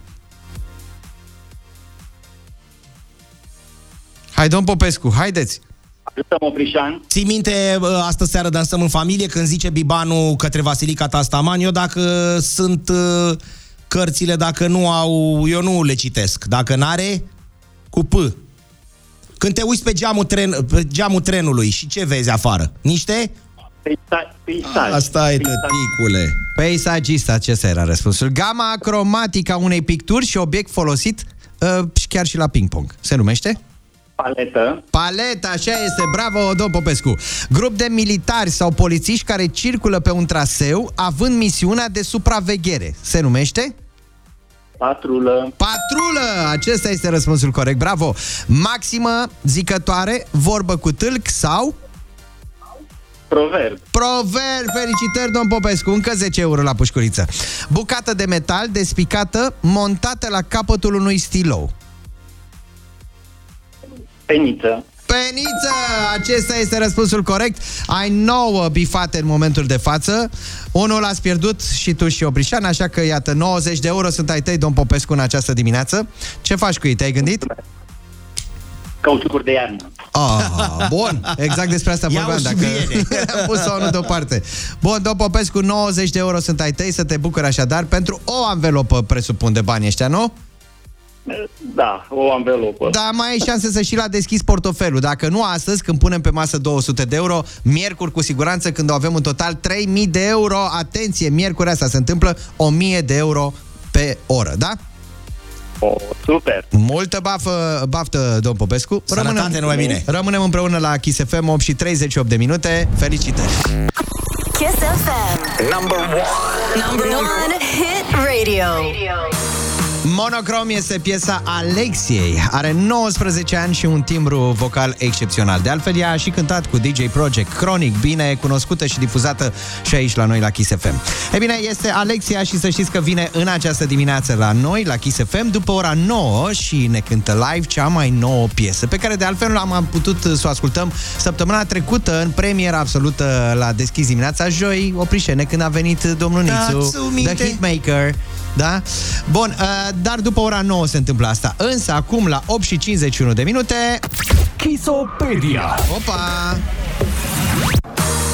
Hai, domn Popescu, haideți! Ajută-mă oprișan. Ții minte, bă, astă seară dansăm în familie când zice Bibanu către Vasilica Tastaman, eu dacă sunt uh, cărțile, dacă nu au, eu nu le citesc. Dacă n-are, cu P. Când te uiți pe geamul, tren, pe geamul trenului și ce vezi afară? Niște? Peisaj. peisaj. Asta e, Peisaj. tăticule. Peisagist, acesta era răspunsul. Gama cromatică a unei picturi și obiect folosit uh, și chiar și la ping-pong. Se numește? Paletă. Paleta, așa este, bravo, domn Popescu. Grup de militari sau polițiști care circulă pe un traseu având misiunea de supraveghere. Se numește? Patrulă. Patrulă! Acesta este răspunsul corect, bravo. Maximă zicătoare, vorbă cu tâlc sau... Proverb. Proverb! Felicitări, domn Popescu, încă 10 euro la pușculiță. Bucată de metal despicată, montată la capătul unui stilou. Peniță. Peniță! Acesta este răspunsul corect. Ai 9 bifate în momentul de față. Unul l-ați pierdut și tu și Oprișan, așa că iată, 90 de euro sunt ai tăi, domn Popescu, în această dimineață. Ce faci cu ei? Te-ai gândit? Cauciucuri de iarnă. Ah, bun, exact despre asta Ia vorbeam, o dacă subiere. am pus sau nu deoparte. Bun, domn Popescu, 90 de euro sunt ai tăi, să te bucuri așadar pentru o anvelopă, presupun, de bani ăștia, nu? Da, o anvelopă. Da, mai ai șanse să și la deschis portofelul. Dacă nu astăzi, când punem pe masă 200 de euro, miercuri cu siguranță, când o avem în total 3000 de euro. Atenție, miercuri asta se întâmplă 1000 de euro pe oră, da? Oh, super! Multă bafă, baftă, domn Popescu. Sănătate, numai bine. Rămânem împreună la Kiss FM 8 și 38 de minute. Felicitări! Kiss FM. Number one. Number one hit radio. Monocrom este piesa Alexiei. Are 19 ani și un timbru vocal excepțional. De altfel, ea a și cântat cu DJ Project Chronic, bine cunoscută și difuzată și aici la noi la Kiss FM. E bine, este Alexia și să știți că vine în această dimineață la noi, la Kiss FM, după ora 9 și ne cântă live cea mai nouă piesă, pe care de altfel am putut să o ascultăm săptămâna trecută în premieră absolută la Deschis dimineața, joi, Oprișene, când a venit domnul Nițu, Dați-o minte. The Hitmaker. Da? Bun, uh, dar după ora 9 se întâmplă asta. Însă acum la 8 și 51 de minute... Chisopedia. Opa!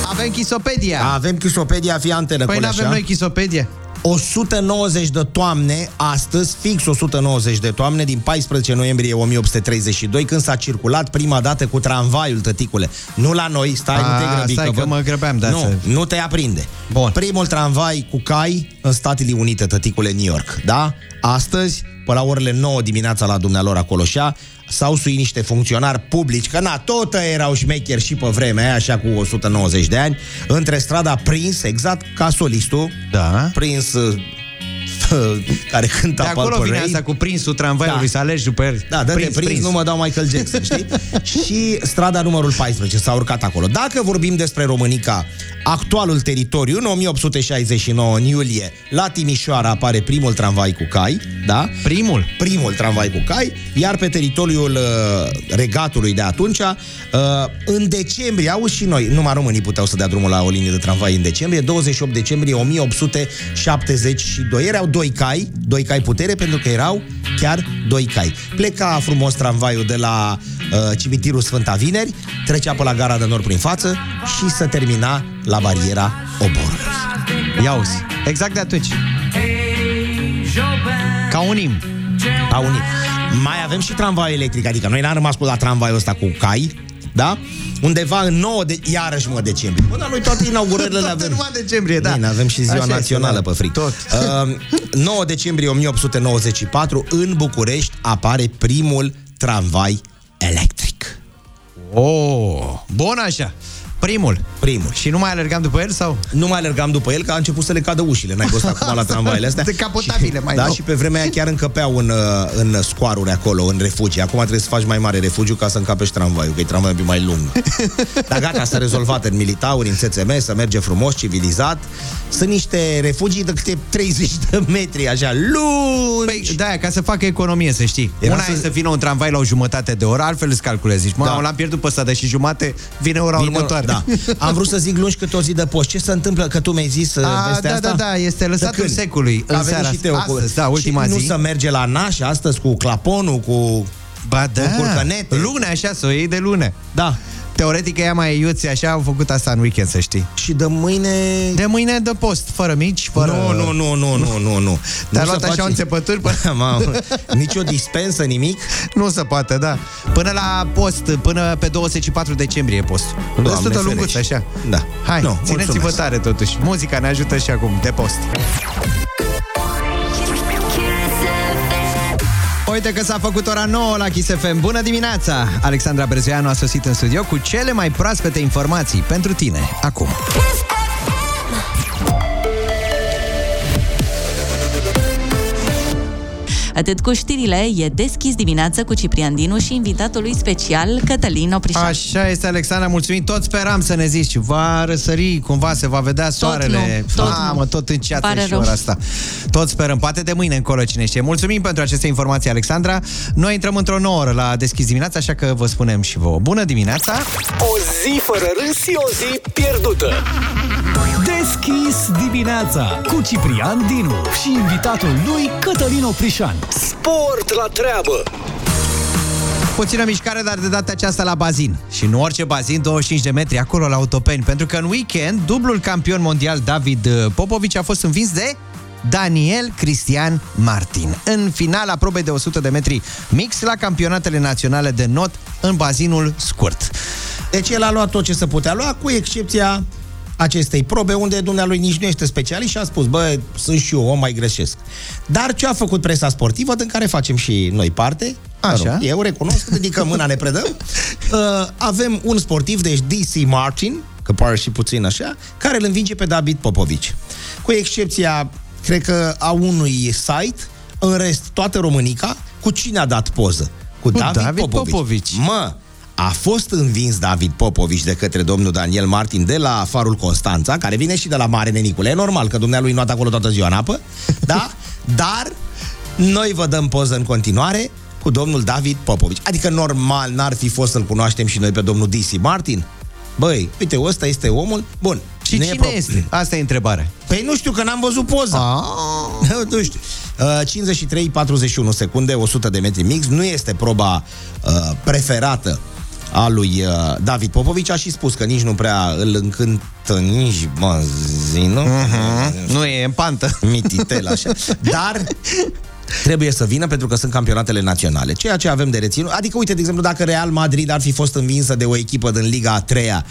Avem Chisopedia. Avem Chisopedia, fii antenă, Păi nu Coleșa. avem noi Chisopedia. 190 de toamne, astăzi, fix 190 de toamne, din 14 noiembrie 1832, când s-a circulat prima dată cu tramvaiul, tăticule. Nu la noi, stai, nu te A, grăbi. stai că văd- mă grăbeam, da, Nu, să- nu te aprinde. Bun. Primul tramvai cu cai în Statele Unite, tăticule, New York, da? Astăzi, pe la orele 9 dimineața la dumnealor acolo șa, s-au suit niște funcționari publici, că na, tot erau șmecheri și pe vremea aia, așa cu 190 de ani, între strada Prins, exact ca solistul, Da. Prins uh, care cânta De acolo Purple vine Rain. asta cu prinsul tramvaiului, Da. să alegi după el. Da, dă prins, prins, prins, nu mă dau Michael Jackson, știi? și strada numărul 14 s-a urcat acolo. Dacă vorbim despre Românica, actualul teritoriu, în 1869, în iulie, la Timișoara apare primul tramvai cu cai, da? Primul? Primul tramvai cu cai, iar pe teritoriul uh, regatului de atunci, uh, în decembrie, auzi și noi, numai românii puteau să dea drumul la o linie de tramvai în decembrie, 28 decembrie 1872. Erau doi cai, doi cai putere, pentru că erau chiar doi cai. Pleca frumos tramvaiul de la uh, cimitirul Sfânta Vineri, trecea pe la gara de nord prin față și se termina la bariera Oborului. Ia uzi, exact de atunci. Ca un imn. Ca un imn. Mai avem și tramvai electric, adică noi n-am rămas cu la tramvaiul ăsta cu cai, da? Undeva în 9 de... iarăși mă decembrie. Bă, dar noi toate inaugurările le avem. Numai decembrie, da. Bine, avem și ziua Așa națională este, da. pe fric. Tot. Uh, 9 decembrie 1894, în București, apare primul tramvai electric. Oh, bun așa. Primul. Primul. Și nu mai alergam după el sau? Nu mai alergam după el, că a început să le cadă ușile. N-ai fost acum la tramvaile astea? Decapotabile mai Da, nou. și pe vremea aia chiar încăpeau în, uh, în scoaruri acolo, în refugii. Acum trebuie să faci mai mare refugiu ca să încapești tramvaiul, că e tramvaiul mai lung. Dar gata, s-a rezolvat în militauri, în SSM, să merge frumos, civilizat. Sunt niște refugii de câte 30 de metri, așa, lungi. Păi, da, ca să facă economie, să știi. Era Una să- e să vină un tramvai la o jumătate de oră, altfel îți calculezi. Zici, mă, Da. l-am pierdut pe ăsta de și jumate, vine ora Vine- următoare. Da. Am vrut să zic lungi cât o zi de post. Ce se întâmplă? Că tu mi-ai zis uh, A, vestea da, asta? da, da, este lăsatul De când? secului, Că în a venit seara și Teo asta. cu- Astăzi, da, ultima și zi. nu să merge la naș astăzi cu claponul, cu... Ba da, Cu curcanete. lune așa, să o iei de lune. Da. Teoretic ea mai iuți așa, au făcut asta în weekend, să știi. Și de mâine... De mâine de post, fără mici, fără... Nu, nu, nu, nu, nu, nu, nu. Te-a Nu luat se așa face- un țepături până... Mamă, nici o dispensă, nimic? Nu se poate, da. Până la post, până pe 24 decembrie e post. Doamne Destul de lunguț, ferește. așa. Da. Hai, Nu, țineți-vă mulțumesc. tare totuși. Muzica ne ajută și acum, de post. Uite că s-a făcut ora 9 la Kiss FM. Bună dimineața! Alexandra Brezoianu a sosit în studio cu cele mai proaspete informații pentru tine. Acum. Atât cu știrile, e deschis dimineața cu Ciprian Dinu și invitatul lui special, Cătălin Oprișan. Așa este, Alexandra, mulțumim. Tot speram să ne zici. Va răsări, cumva se va vedea soarele. nu, tot Mamă, nu. tot înceată Pare și rău. ora asta. Tot sperăm. Poate de mâine încolo, cine știe. Mulțumim pentru aceste informații, Alexandra. Noi intrăm într-o nouă oră la deschis dimineața, așa că vă spunem și vouă. Bună dimineața! O zi fără râs și o zi pierdută. Deschis dimineața cu Ciprian Dinu și invitatul lui Cătălin Oprișan. Sport la treabă. Puțină mișcare, dar de data aceasta la bazin. Și nu orice bazin, 25 de metri, acolo la autopeni. Pentru că în weekend, dublul campion mondial David uh, Popovici a fost învins de Daniel Cristian Martin. În finala probei de 100 de metri mix la campionatele naționale de not în bazinul scurt. Deci el a luat tot ce se putea lua, cu excepția acestei probe, unde dumnealui nici nu este specialist și a spus, bă, sunt și eu om, mai greșesc. Dar ce a făcut presa sportivă, din care facem și noi parte, Așa. Mă rog, eu recunosc, ridicăm mâna, ne predăm, uh, avem un sportiv, deci DC Martin, că pare și puțin așa, care îl învinge pe David Popovici. Cu excepția, cred că, a unui site, în rest, toată Românica, cu cine a dat poză? Cu, Cu David, David Popovici. Popovici. Mă, a fost învins David Popovici de către domnul Daniel Martin de la Farul Constanța, care vine și de la Mare Nenicule. E normal că dumnealui nu acolo toată ziua în apă, da? Dar noi vă dăm poză în continuare cu domnul David Popovici. Adică normal n-ar fi fost să-l cunoaștem și noi pe domnul DC Martin? Băi, uite, ăsta este omul. Bun. Și nu e cine pro- este? Asta e întrebarea. Păi nu știu, că n-am văzut poza. nu știu. Uh, 53-41 secunde, 100 de metri mix. Nu este proba uh, preferată a lui uh, David Popovici. A și spus că nici nu prea îl încântă nici bazinul. Uh-huh. Nu e în pantă. Mititel, așa. Dar trebuie să vină pentru că sunt campionatele naționale. Ceea ce avem de reținut, adică uite, de exemplu, dacă Real Madrid ar fi fost învinsă de o echipă din Liga a treia,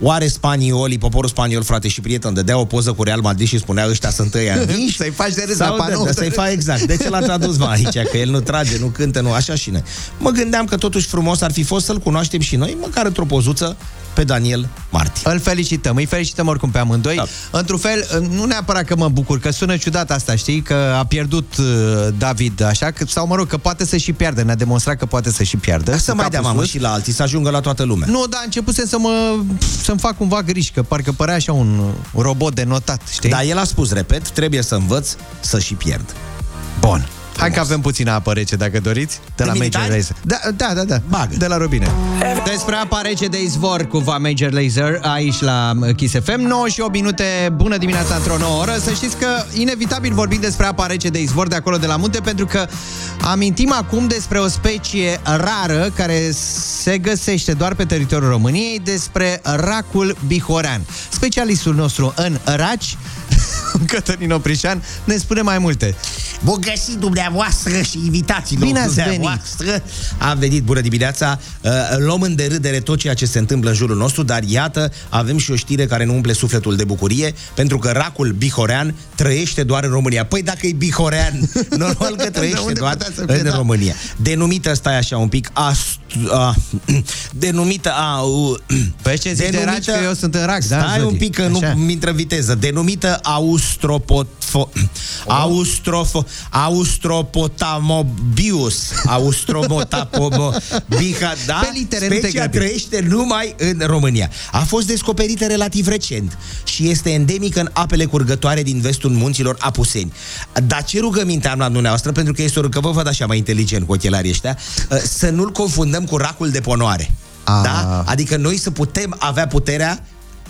Oare spaniolii, poporul spaniol, frate și prieten, dădea o poză cu Real Madrid și spunea ăștia sunt ăia învinși? Să-i faci de râs Sau la panou. da, să-i faci exact. De ce l-a tradus mă, aici? Că el nu trage, nu cântă, nu, așa și noi. Mă gândeam că totuși frumos ar fi fost să-l cunoaștem și noi, măcar într-o pozuță, pe Daniel Martin. Îl felicităm, îi felicităm oricum pe amândoi. Da. Într-un fel, nu neapărat că mă bucur, că sună ciudat asta, știi, că a pierdut uh, David așa, că, sau mă rog, că poate să și piardă, ne-a demonstrat că poate să și piardă. Să cu mai capul dea mamă sus. și la alții, să ajungă la toată lumea. Nu, dar începuse să mă să-mi fac cumva griji, că parcă părea așa un robot de notat, știi? Dar el a spus, repet, trebuie să învăț să și pierd. Bun. Hai că avem puțină apă rece, dacă doriți, de la În Major militari? Laser. Da, da, da, da. Bagă. De la Robine. Despre apa rece de izvor cu Va Major Laser aici la Kiss FM. 9 și 8 minute, bună dimineața într-o nouă oră. Să știți că inevitabil vorbim despre apa rece de izvor de acolo de la munte, pentru că amintim acum despre o specie rară care se găsește doar pe teritoriul României, despre racul bihorean. Specialistul nostru în raci, Cătălin Oprișan, ne spune mai multe. Bun găsit dumneavoastră și invitațiilor Bine ați dumneavoastră. Am venit, bună dimineața. Uh, Luăm în derâdere tot ceea ce se întâmplă în jurul nostru, dar iată, avem și o știre care nu umple sufletul de bucurie, pentru că racul bihorean trăiește doar în România. Păi dacă e bihorean, normal că trăiește unde doar putea să fie, în da. România. Denumită, stai așa un pic, ast, a, denumită a... Uh, Păi ce zici de raci, că eu sunt în rac, da, Stai Zodi? un pic, că nu Așa. mi intră în viteză. Denumită austropotfo... Austrofo... Austropotamobius. Austromotapomo... Bica, da? Pe litere, nu te Specia grăbi. trăiește numai în România. A fost descoperită relativ recent și este endemică în apele curgătoare din vestul munților Apuseni. Dar ce rugăminte am la dumneavoastră, pentru că este o că vă văd așa mai inteligent cu ochelarii ăștia, să nu-l confundăm cu racul de ponoare. Ah. Da? Adică noi să putem avea puterea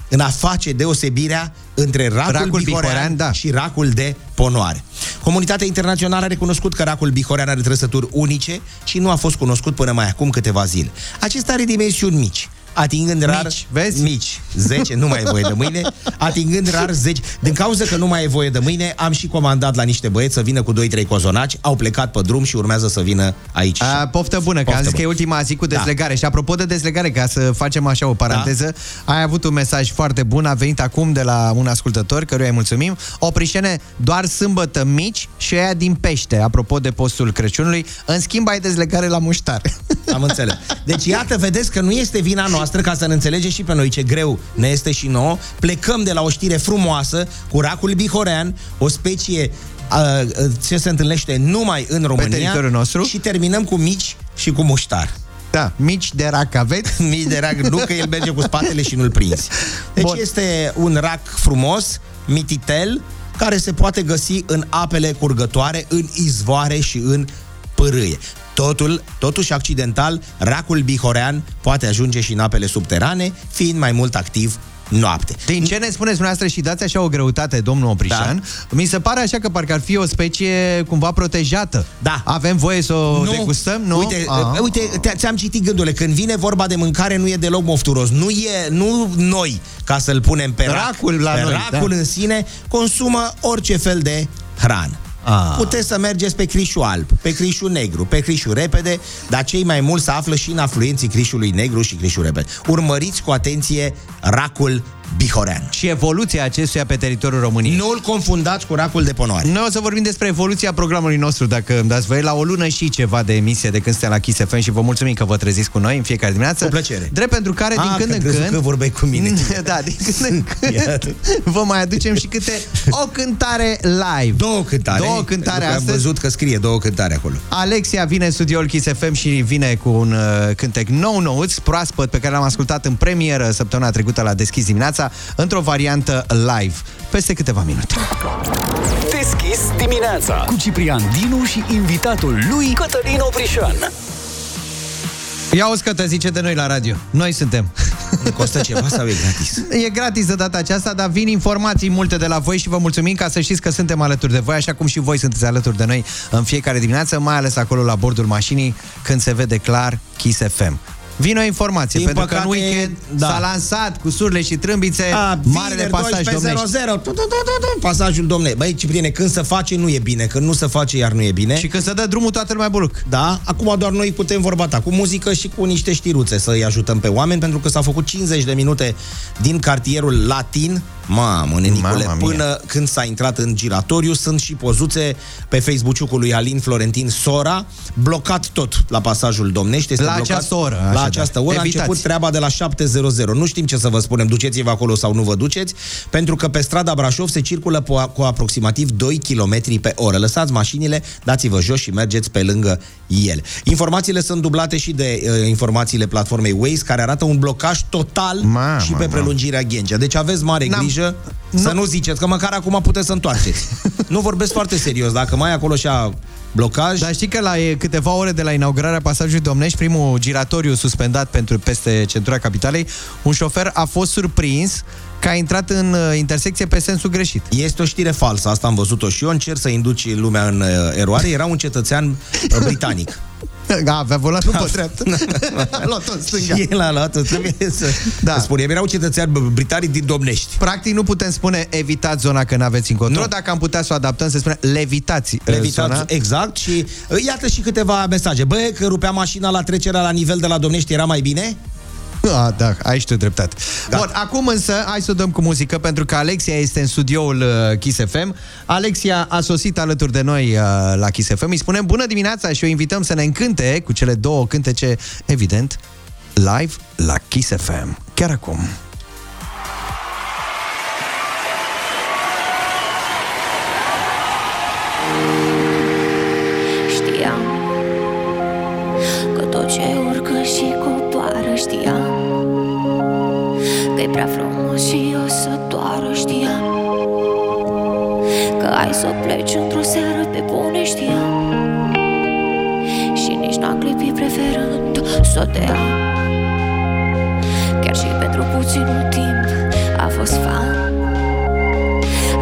în a face deosebirea între racul, Racul bihorean, bihorean, da. și racul de ponoare. Comunitatea internațională a recunoscut că racul bihorean are trăsături unice și nu a fost cunoscut până mai acum câteva zile. Acesta are dimensiuni mici, atingând rar... Mici, vezi? Mici. 10, nu mai e voie de mâine. Atingând rar 10. Din cauza că nu mai e voie de mâine, am și comandat la niște băieți să vină cu 2-3 cozonaci, au plecat pe drum și urmează să vină aici. A, poftă bună, că Poftă am zis că e bună. ultima zi cu Da. dezlegare. Și apropo de dezlegare, ca să facem așa o paranteză, ai avut un mesaj foarte bun, a venit acum de la un ascultător, căruia îi mulțumim. Oprișene, doar sâmbătă mici și aia din pește, apropo de postul Crăciunului. În schimb, ai dezlegare la muștar. Am înțeles. Deci, iată, vedeți că nu este vina noastră, ca să ne înțelegeți și pe noi ce greu ne este și nouă. Plecăm de la o știre frumoasă cu racul bihorean, o specie uh, uh, ce se întâlnește numai în România. teritoriul nostru. Și terminăm cu mici și cu muștar. Da, mici de rac aveți? Mici de rac, nu că el merge cu spatele și nu-l prinzi. Deci Bun. este un rac frumos, mititel, care se poate găsi în apele curgătoare, în izvoare și în pârâie. Totul, totuși accidental, racul bihorean poate ajunge și în apele subterane, fiind mai mult activ noapte. Din ce ne spuneți dumneavoastră și dați așa o greutate, domnul Oprișan, da. mi se pare așa că parcă ar fi o specie cumva protejată. Da. Avem voie să o Nu. degustăm? Nu? Uite, Ah. uite te- ți-am citit gândurile. Când vine vorba de mâncare, nu e deloc mofturos. Nu e, nu noi, ca să-l punem pe rac. Racul la pe noi, Racul da. în sine consumă orice fel de hrană. Ah. Puteți să mergeți pe crișul alb, pe crișul negru, pe crișul repede, dar cei mai mulți se află și în afluenții crișului negru și crișul repede. Urmăriți cu atenție racul Bihorean. Și evoluția acestuia pe teritoriul României. Nu-l confundați cu racul de ponoare. Noi o să vorbim despre evoluția programului nostru, dacă îmi dați voie, la o lună și ceva de emisie de când suntem la Kiss FM și vă mulțumim că vă treziți cu noi în fiecare dimineață. Cu plăcere. Drept pentru care, din Ah, când că în crezut când... că vorbeai cu mine. da, din când în când vă mai aducem și câte o cântare live. Două cântare. Două cântare Pentru că Am astăzi. văzut că scrie două cântare acolo. Alexia vine în studioul Kiss FM și vine cu un uh, cântec nou nouț, proaspăt, pe care l-am ascultat în premieră săptămâna trecută la Deschis dimineața, într-o variantă live, peste câteva minute. Deschis dimineața cu Ciprian Dinu și invitatul lui Cătălin Oprișan. Ia o scătă, zice de noi la radio. Noi suntem. Nu costă ceva sau e gratis? E gratis de data aceasta, dar vin informații multe de la voi și vă mulțumim ca să știți că suntem alături de voi, așa cum și voi sunteți alături de noi în fiecare dimineață, mai ales acolo la bordul mașinii, când se vede clar Kiss FM. Vine o informație, Din pentru că în păcate, weekend da. s-a lansat cu surle și trâmbițe A, marele vineri, pasaj 12.00, domnești. tu, tu, tu, tu, tu, Pasajul domne. Băi, Cipriene, când se face, nu e bine. Când nu se face, iar nu e bine. Și când se dă drumul, toată lumea buluc. Da, acum doar noi putem vorba ta cu muzică și cu niște știruțe să-i ajutăm pe oameni, pentru că s-au făcut 50 de minute din cartierul latin, mamă, nenicule, Mama mia. până când s-a intrat în giratoriu. Sunt și pozuțe pe Facebook-ul lui Alin Florentin Sora, blocat tot la pasajul domnești. Este La blocat această oră, La așadar. Această oră a Evitați. început treaba de la 7.00. Nu știm ce să vă spunem, duceți-vă acolo sau nu vă duceți, pentru că pe strada Brașov se circulă po- cu aproximativ 2 km pe oră. Lăsați mașinile, dați-vă jos și mergeți pe lângă ele. Informațiile sunt dublate și de uh, informațiile platformei Waze, care arată un blocaj total Mamă, și pe mamă. prelungirea Ghencea. Deci aveți mare N-am- grijă să nu ziceți că măcar acum puteți să întoarceți. nu vorbesc foarte serios. Dacă mai e acolo și a blocaj... Dar știi că la e, câteva ore de la inaugurarea pasajului Domnești, primul giratoriu suspendat pentru peste centura capitalei, un șofer a fost surprins că a intrat în uh, intersecție pe sensul greșit. Este o știre falsă, asta am văzut-o și eu, încerc să induci lumea în uh, eroare. Era un cetățean uh, britanic. Da, avea volatul pe dreaptă. a luat-o în stânga. Și el a luat trebuie să Da. da. spune. Era un cetățean br- britanic din Domnești. Practic nu putem spune evitați zona că n-aveți încotro, Nu. dacă am putea să o adaptăm, se spune levitați, uh, Levitați, zona. exact, și uh, iată și câteva mesaje. Bă, că rupea mașina la trecerea la nivel de la Domnești, era mai bine? Ah, da, ai și tu dreptate. Da. Bun, acum însă, hai să o dăm cu muzică, pentru că Alexia este în studioul uh, Kiss FM. Alexia a sosit alături de noi uh, la Kiss FM. Îi spunem bună dimineața și o invităm să ne încânte cu cele două cântece, evident, live la Kiss FM. Chiar acum. Știam că tot ce urcă și coboară Știam că-i prea frumos și o să doară Știam că ai să pleci într-o seară pe bune Știam și nici n-am clipit preferând să te am Chiar și pentru puținul timp a fost fan.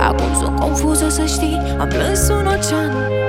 Acum sunt confuză să știi Am plâns un ocean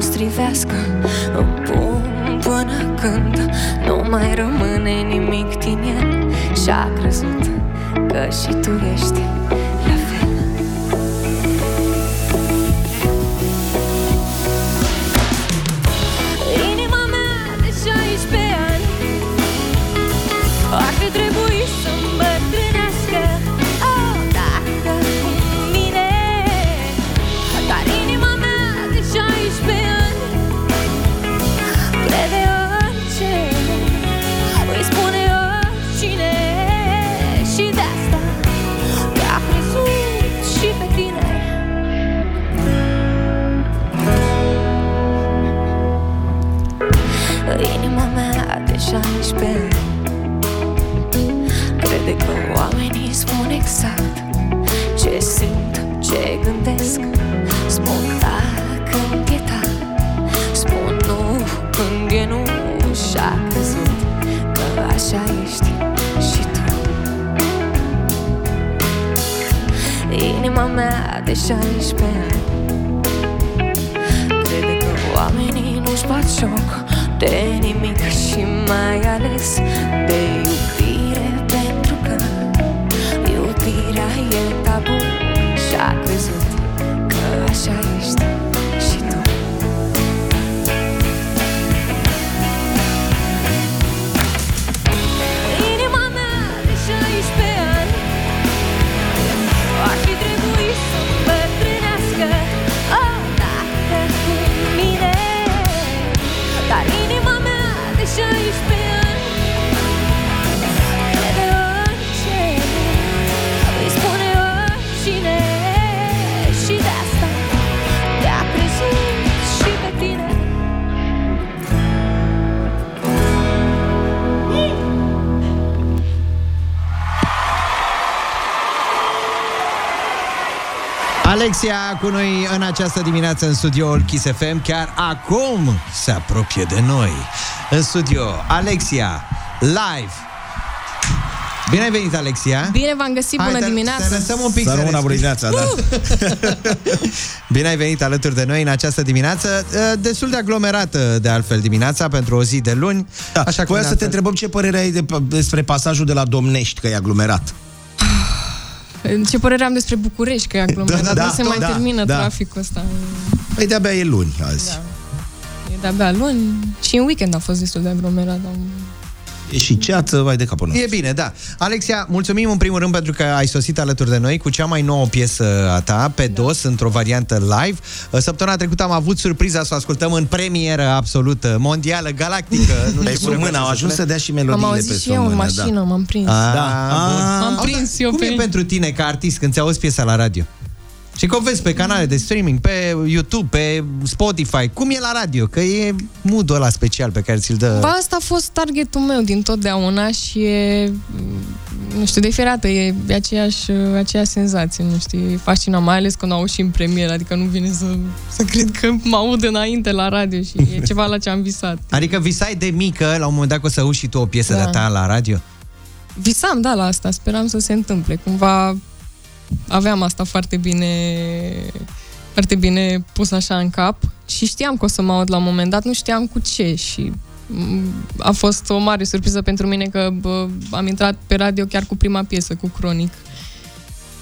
să-l strivească. Îmi pun până când Nu mai rămâne nimic din el. Și-a crezut că și tu ești Inima mea de 16 ani Crede că oamenii nu-și bat joc De nimic și mai ales De Alexia cu noi în această dimineață în studioul Kiss FM, chiar acum se apropie de noi. În studio, Alexia, live. Bine ai venit, Alexia! Bine v-am găsit, bună Hai, te- dimineața! Te lăsăm un pic Să să rămână bună respiri. dimineața, da. Bine ai venit alături de noi în această dimineață, eh, destul de aglomerată de altfel dimineața pentru o zi de luni. Da, Așa Voiam ne să te astfel- întrebăm ce părere ai de, despre pasajul de la Domnești, că e aglomerat. Ce părere am despre București, că e aglomerat, Da, da, da, nu se da, mai da, termină da. traficul ăsta. Păi de-abia e luni azi. Da. E de-abia luni și în weekend a fost destul de aglomerat. Am... E și ceață, vai de capul nostru. E bine, da. Alexia, mulțumim în primul rând pentru că ai sosit alături de noi cu cea mai nouă piesă a ta, pe Da. dos, într-o variantă live. Săptămâna trecută am avut surpriza să o ascultăm în premieră absolută, mondială, galactică. Nu Pe știu cum săptămână să au se ajuns spune. să dea și Am melodiile auzit pe și eu în săptămână, mașină, da. m-am prins. A, Da. bun. M-am Auzi, prins eu Cum pe- e pentru tine ca artist când ți-auzi piesa la radio? Și că o vezi pe canale de streaming, pe YouTube, pe Spotify, cum e la radio? Că e mood ăla special pe care ți-l dă... Ba, asta a fost targetul meu din totdeauna și e, nu știu, de fiecare dată e aceeași, aceeași senzație, nu știu, e fascinant, mai ales când auzi și în premieră, adică nu vine să, să cred că mă aud înainte la radio și e ceva la ce am visat. Adică visai de mică, la un moment dat că o să auzi și tu o piesă Da. de ta la radio? Visam, da, la asta, speram să se întâmple, cumva aveam asta foarte bine foarte bine pus așa în cap și știam că o să mă aud la un moment dat, nu știam cu ce și mm, a fost o mare surpriză pentru mine că bă, am intrat pe radio chiar cu prima piesă, cu Cronic.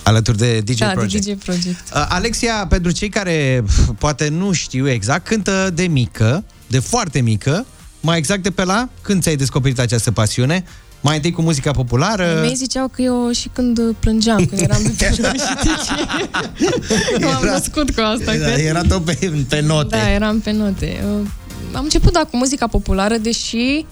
Alături de DJ da, Project. de DJ Project. Uh, Alexia, pentru cei care pf, poate nu știu exact, cântă de mică, de foarte mică, mai exact de pe la când ți-ai descoperit această pasiune? Mai întâi cu muzica populară? Mei ziceau că eu și când plângeam, când eram de tânără, știi ce? M-am Era- născut cu asta, Da, cred. era tot pe, pe note. Da, eram pe note. Uh, Am început, da, cu muzica populară, deși,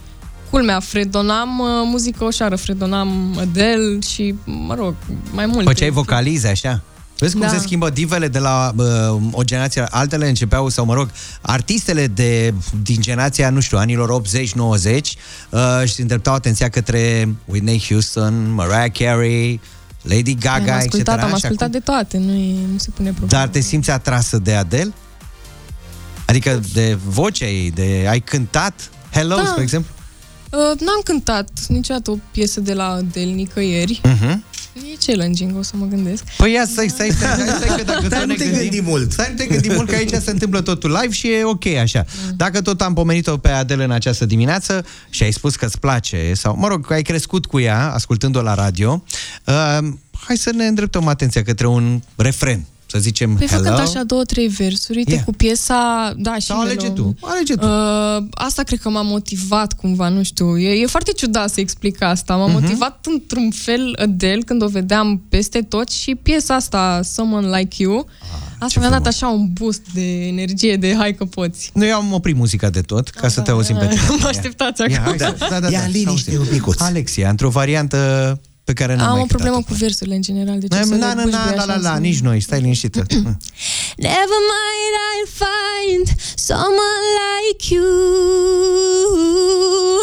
culmea, fredonam uh, muzică ușoară, fredonam Adele și, mă rog, mai multe. Făceai vocalize, așa? Vezi cum Da. se schimbă divele de la uh, o generație la altele începeau, sau mă rog, artistele de, din generația, nu știu, anilor 80-90 uh, și se îndreptau atenția către Whitney Houston, Mariah Carey, Lady Gaga, am etc. ascultat, am Și ascultat acum- de toate, nu, e, nu se pune problemă. Dar te simți atrasă de Adele? Adică de vocea ei, de ai cântat Hello, Da. spre exemplu? Uh, n-am cântat niciodată o piesă de la Adele nicăieri. Uh-huh. E challenging, o să mă gândesc. Păi ia stai, stai, stai, stai, stai că dacă Stai, tot nu ne te gândim, gândi mult. Stai, nu te gândi mult, că aici se întâmplă totul live și e ok așa. Dacă tot am pomenit-o pe Adele în această dimineață și ai spus că îți place, sau, mă rog, că ai crescut cu ea, ascultând-o la radio, uh, hai să ne îndreptăm atenția către un refren, să zicem Păi hello. făcând așa două, trei versuri, uite, Ia. cu piesa... Da, și Sau alege melou- tu, alege tu. Uh, asta cred că m-a motivat cumva, nu știu. E, e foarte ciudat să explic asta. M-a Mhm. motivat într-un fel Adele când o vedeam peste tot și piesa asta, Someone Like You, asta mi-a dat așa un boost de energie, de hai că poți. Nu, eu am oprit muzica de tot, ca să te auzim pe tine. Mă așteptați Ia, acum. hai să- da, da, Ia da, liniște să un picuț. Alexia, într-o variantă pe care n-am Am mai o problemă cântat-o. cu versurile în general, deci o să Na, le na, na, bâșbâi na, la, așa la, la, să- nici noi, stai liniștită. Never mind, I'll find someone like you.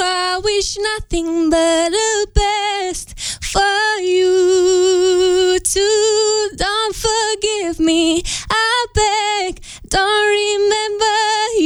I wish nothing but the best for you too. Don't forgive me, I beg. Don't remember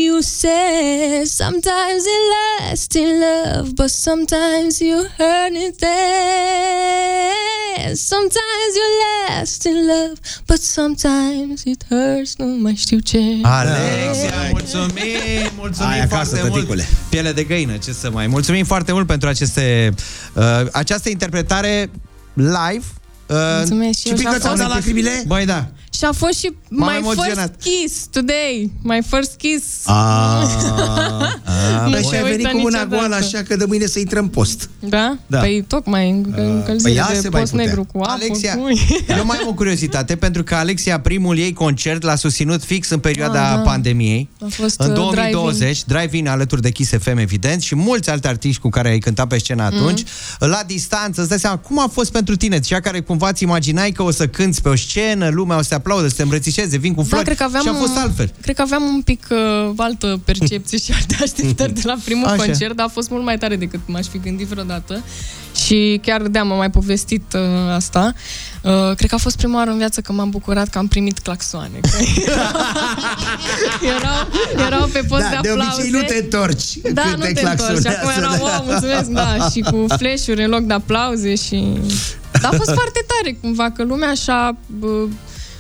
you said sometimes it lasts in love, but sometimes you hurt it there. Sometimes you last in love, but sometimes it hurts. Nu mai știu ce. Alexia, mulțumim, mulțumim Ai acasă, foarte tăticule. mult. Piele de găină, ce să mai. Mulțumim foarte mult pentru aceste, uh, această interpretare live. Uh, Mulțumesc și eu, și a fost- lacrimile? Băi, da. Și a fost și M-am my emoționat. first kiss today. My first kiss. Ah, Nu Păi se și a venit uită cu mâna niciodată. goală, așa că de mâine să intră în post. Da? Da. Păi tocmai în- încălzire păi ea de se mai post putea. negru cu apă. Alexia, cu... eu mai am o curiozitate, pentru că Alexia, primul ei concert l-a susținut fix în perioada Ah, da. pandemiei. A fost, în uh, 2020, drive-in alături de Kiss FM, evident, și mulți alți artiști cu care ai cântat pe scenă Mhm. atunci, la distanță, îți dai seama, cum a fost pentru tine, cea care cumva îți imaginai că o să cânți pe o scenă, lumea o să te aplaudă, să te îmbrățișeze, vin cu Da, flori, cred că aveam, și a fost altfel. Cred că aveam un pic uh, altă percepție și alte așteptări de la primul Așa. concert, dar a fost mult mai tare decât m-aș fi gândit vreodată. Și chiar de am mai povestit uh, asta. Uh, cred că a fost prima oară în viață că m-am bucurat că am primit claxoane. Că erau, erau pe post Da, de de aplauze. obicei nu te întorci Da, când nu te te întorci. Și claxonează, acum eram, da. wow, mulțumesc, da, și cu flash-uri în loc de aplauze și... Dar a fost foarte tare, cumva, că lumea așa bă,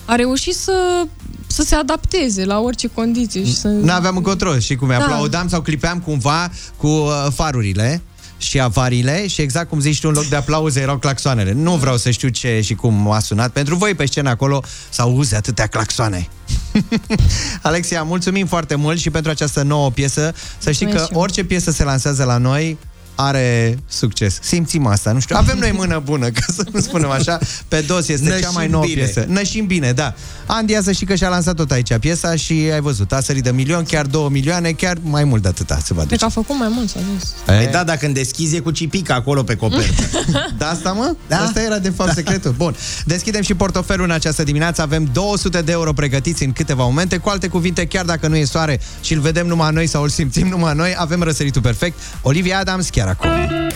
a reușit să, să se adapteze la orice condiții și să... Nu aveam încotro și cum Da. aplaudam sau clipeam cumva cu uh, farurile și avariile și exact cum zici tu, în loc de aplauze erau claxoanele. Nu vreau să știu ce și cum a sunat. Pentru voi pe scenă acolo să auzi atâtea claxoane. Alexia, mulțumim foarte mult și pentru această nouă piesă. Să știi că Mulțumesc și eu. orice piesă se lansează la noi are succes. Simțim asta, nu știu. Avem noi mână bună, ca să nu spunem așa. Pe dos este Nășim cea mai nouă bine. piesă. Nășim bine, da. Andia să știi că și-a lansat tot aici piesa și ai văzut, a sărit de milion, chiar două milioane, chiar mai mult de atâta se va Cred duce. că a făcut mai mult, s-a zis. Păi da, dacă când deschizi e cu cipica acolo pe copertă. Da, asta mă? Da. Asta era de fapt secretul. Bun. Deschidem și portofelul în această dimineață. Avem 200 de euro pregătiți în câteva momente. Cu alte cuvinte, chiar dacă nu e soare și îl vedem numai noi sau îl simțim numai noi, avem răsăritul perfect. Olivia Adams chiar acum.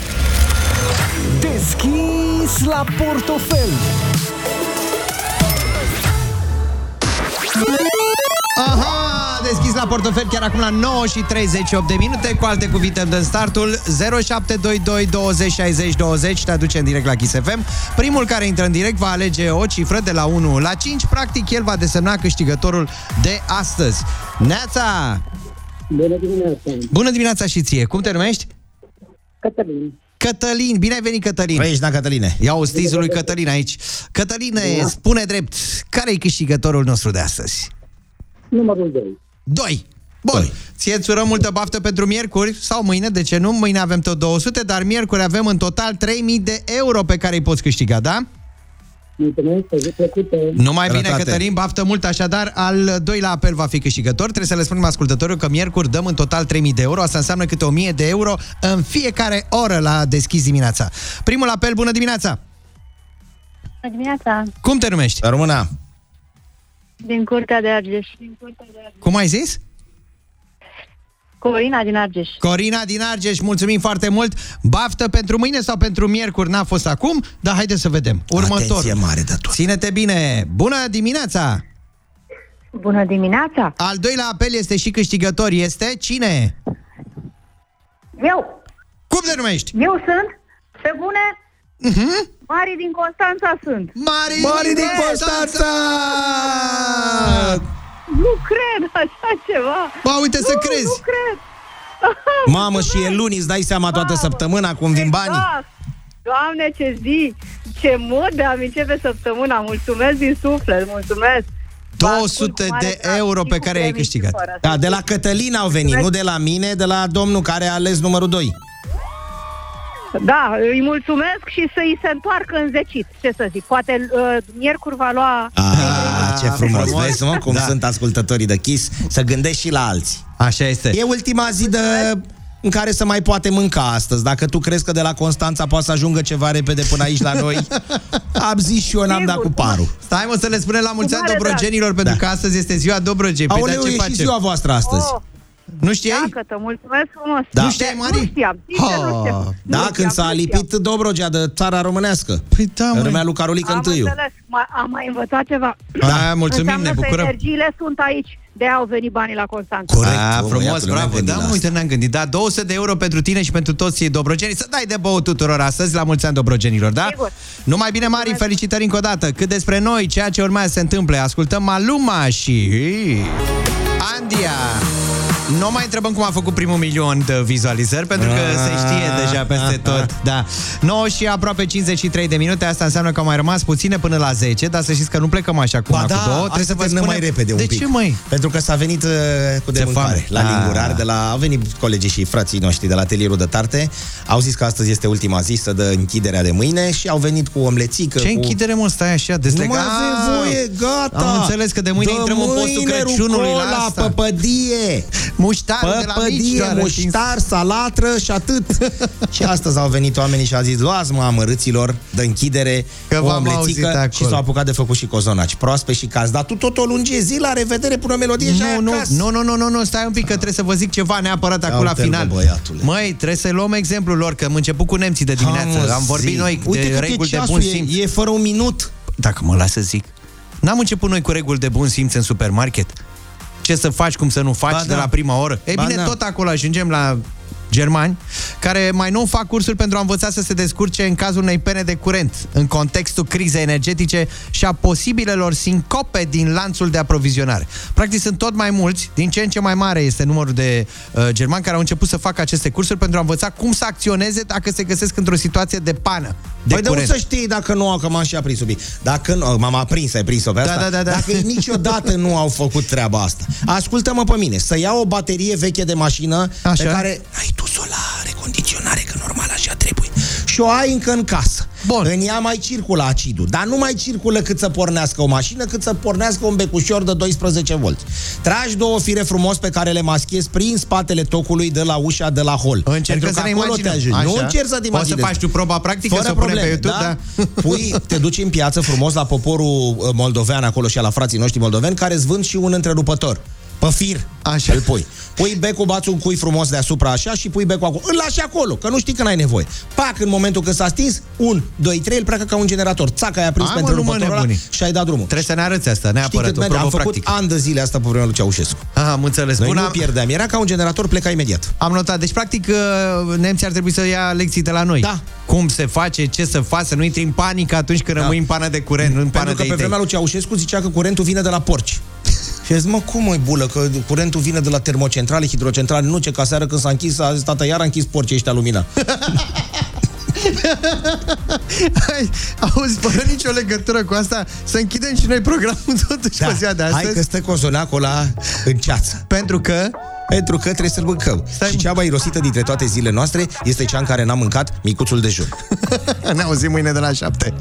Deschis la portofel. Aha, deschis la portofel chiar acum la 9 și 38 de minute. Cu alte cuvinte, îmi dăm startul 0722 20 60 20. Te aduce în direct la Kiss FM. Primul care intră în direct va alege o cifră de la 1 la 5. Practic, el va desemna câștigătorul de astăzi. Neața! Bună dimineața! Bună dimineața și ție! Cum te numești? Cătălin. Cătălin, bine ai venit, Cătălin! Păi ești, da, Cătăline? Ia o stizul lui Cătălin aici. Cătăline, spune drept, care e câștigătorul nostru de astăzi? Numărul 2. 2. Bun. Ție îți urăm multă baftă pentru miercuri sau mâine, de ce nu? Mâine avem tot 200, dar miercuri avem în total 3000 de euro pe care îi poți câștiga, da? Mulțumesc, o zi plăcută. Numai bine, Sănătate. Cătălin, baftă mult, așadar, al doilea apel va fi câștigător. Trebuie să le spunem ascultătorul că miercuri dăm în total 3000 de euro, asta înseamnă câte 1000 de euro în fiecare oră la deschis dimineața. Primul apel, bună dimineața! Bună dimineața! Cum te numești? Româna. Din Curtea de Argeș. Cum ai zis? Corina din Argeș. Corina din Argeș, mulțumim foarte mult. Baftă pentru mâine sau pentru miercuri, n-a fost acum, dar haideți să vedem. Următorul. Atenție mare de tot. Ține-te bine. Bună dimineața! Bună dimineața! Al doilea apel este și câștigător. Este cine? Eu, Cum te numești? eu sunt, pe bune, Mhm. Mari din Constanța sunt. Mari, Mari din Constanța! Nu cred așa ceva. Ba, uite să nu, crezi. Nu cred. Mamă, și e luni, îți dai seama toată săptămâna cum vin banii? Exact. Doamne, ce zi! Ce mod de a începe săptămâna! Mulțumesc din suflet, mulțumesc! 200 de euro pe care ai câștigat. Da, de la Cătălin au venit, nu de la mine, de la domnul care a ales numărul 2. Da, îi mulțumesc și să-i se întoarcă în zecit. Ce să zic, poate uh, miercuri va lua... Ah, ce frumos, frumos. vezi, mă, cum Da. sunt ascultătorii de Kiss, să gândești și la alții. Așa este. E ultima zi de în care să mai poate mânca astăzi. Dacă tu crezi că de la Constanța poate să ajungă ceva repede până aici la noi, am zis și eu n-am dat cu parul. Stai mă să le spunem la mulți ani mare dobrogenilor, pentru că astăzi este ziua Dobrogei. Păi, Aoleu, dar ce e și facem? ziua voastră astăzi. Oh, Nu știai? Dacă te mulțumesc frumos. Da. Nu știai, Mari? Nu știam, sincer, nu știam. Da, Nu când știam, s-a nu lipit Dobrogea de țara românească. Păi da, măi. Vremea lui Carolica Am I. înțeles, mai, am mai învățat ceva. Da, mulțumim, Înseamnă ne că bucurăm. energiile sunt aici, de au venit banii la Constanța. Corect, A, bă, frumos, băiatule, n-am bravo. gândit Da, la mă, uite, ne-am gândit. Da, 200 de euro pentru tine și pentru toți dobrogenii. Să dai de băut tuturor astăzi, la mulți ani dobrogenilor, da? Sigur. Numai bine, Mari, felicitări încă o dată. Cât despre noi, ceea ce urmează să se întâmple, ascultăm Maluma și... Andia. Nu mai întrebăm cum a făcut primul milion de vizualizări, pentru că Ah. se știe deja peste tot. Da. 9 și aproape 53 de minute, asta înseamnă că au mai rămas puține până la 10, dar să știți că nu plecăm așa cu Ba una, da, cu două. trebuie să vă terminăm mai spunem- repede de un pic. ce, măi? Pentru că s-a venit uh, cu de Se mâncare foame. la Ah. lingurar, de la, au venit colegii și frații noștri de la atelierul de tarte, au zis că astăzi este ultima zi să dă închiderea de mâine și au venit cu omlețică. Ce cu... închidere, mă, stai așa, Nu deslegat? mai avem voie, gata! Am înțeles că de mâine Dă intrăm în postul mâine Crăciunului la rucola, asta. păpădie! Muștarul de la mici Păpădie, doar împins. muștar, salatră și atât. și astăzi au venit oamenii și au zis, luați mă amărâților de închidere, Că o v-am omlețică auzit și acolo. s-au apucat de făcut și cozonaci proaspe și cazi. Dar tu tot o lunge zi, la revedere, pune o melodie și ai Nu, nu, acasă. nu, nu, nu, nu, nu, stai un pic că trebuie să vă zic ceva neapărat acum la uite-l, final. bă, băiatule. Măi, trebuie să luăm exemplul lor, că am început cu nemții de dimineață. Mă, am vorbit zi. noi Uite de cât e reguli de ceasul, bun e- simț. E fără un minut. Dacă mă lasă să zic. N-am început noi cu reguli de bun simț în supermarket. Ce să faci, cum să nu faci Ba de da. la prima oră. Ei Ba bine, da. tot acolo ajungem la germani, care mai nou fac cursuri pentru a învăța să se descurce în cazul unei pene de curent, în contextul crizei energetice și a posibilelor sincope din lanțul de aprovizionare. Practic sunt tot mai mulți, din ce în ce mai mare este numărul de uh, germani care au început să facă aceste cursuri pentru a învăța cum să acționeze dacă se găsesc într-o situație de pană. De Păi de unde curent. să știi dacă nu au, că m-am și aprins subii. Dacă nu, m-am aprins, ai prins-o pe Da, asta. da, da, da. Dacă ei niciodată nu au făcut treaba asta. Ascultă-mă pe mine, să iau o baterie veche de mașină Așa. pe care ai tu solare, condiționare, că normal așa trebuie. Și o ai încă în casă. Bun. În ea mai circulă acidul, dar nu mai circulă cât să pornească o mașină, cât să pornească un becușor de 12 volți. Tragi două fire frumos pe care le maschezi prin spatele tocului de la ușa de la hol. Încercăm Pentru să că ne acolo te imaginăm. ajungi. Nu Așa. încerci să te Poți să imaginezi. faci tu proba practică, Fără să o punem pe probleme, YouTube, da? Pui, te duci în piață frumos la poporul uh, moldovean acolo și la frații noștri moldoveni care îți vând și un întrerupător. Pe fir. Așa. Îl pui. Pui becul, bați un cui frumos deasupra așa și pui becul acolo. Îl lași acolo, că nu știi când ai nevoie. Pac, în momentul când s-a stins, un, doi, trei, îl pleacă ca un generator. Țac, ai aprins Hai, pe mă, nu mă întrerupătorul ăla nebuni. și ai dat drumul. Trebuie să ne arăți asta, Știi neapărat, cât o merge? probă Am făcut practică. ani de zile asta pe vremea lui Ceaușescu. Aha, am înțeles. Noi Bun, nu am, pierdeam. Era ca un generator, pleca imediat. am notat. Deci, practic, uh, nemții ar trebui să ia lecții de la noi. Da. Cum se face, ce să faci, să nu intri în panică atunci când Da. rămâi în pană de curent, nu în pană Pentru că de pe idei. vremea lui Ceaușescu zicea că curentul vine de la porci. Și zis, mă, cum mă bulă, că curentul vine de la termocentrale, hidrocentrale, nu ce, ca seară când s-a închis, a zis, tata, iar a închis porcii ăștia lumina. Hai, auzi, fără nicio legătură cu asta, să închidem și noi programul totuși pe ziua de Da. Hai astăzi. că stă cozonacul ăla în ceață. Pentru că Pentru că trebuie să-l mâncăm. Stai, și mă. cea mai irosită dintre toate zilele noastre este cea în care n-am mâncat micuțul de jur. ne auzim mâine de la șapte.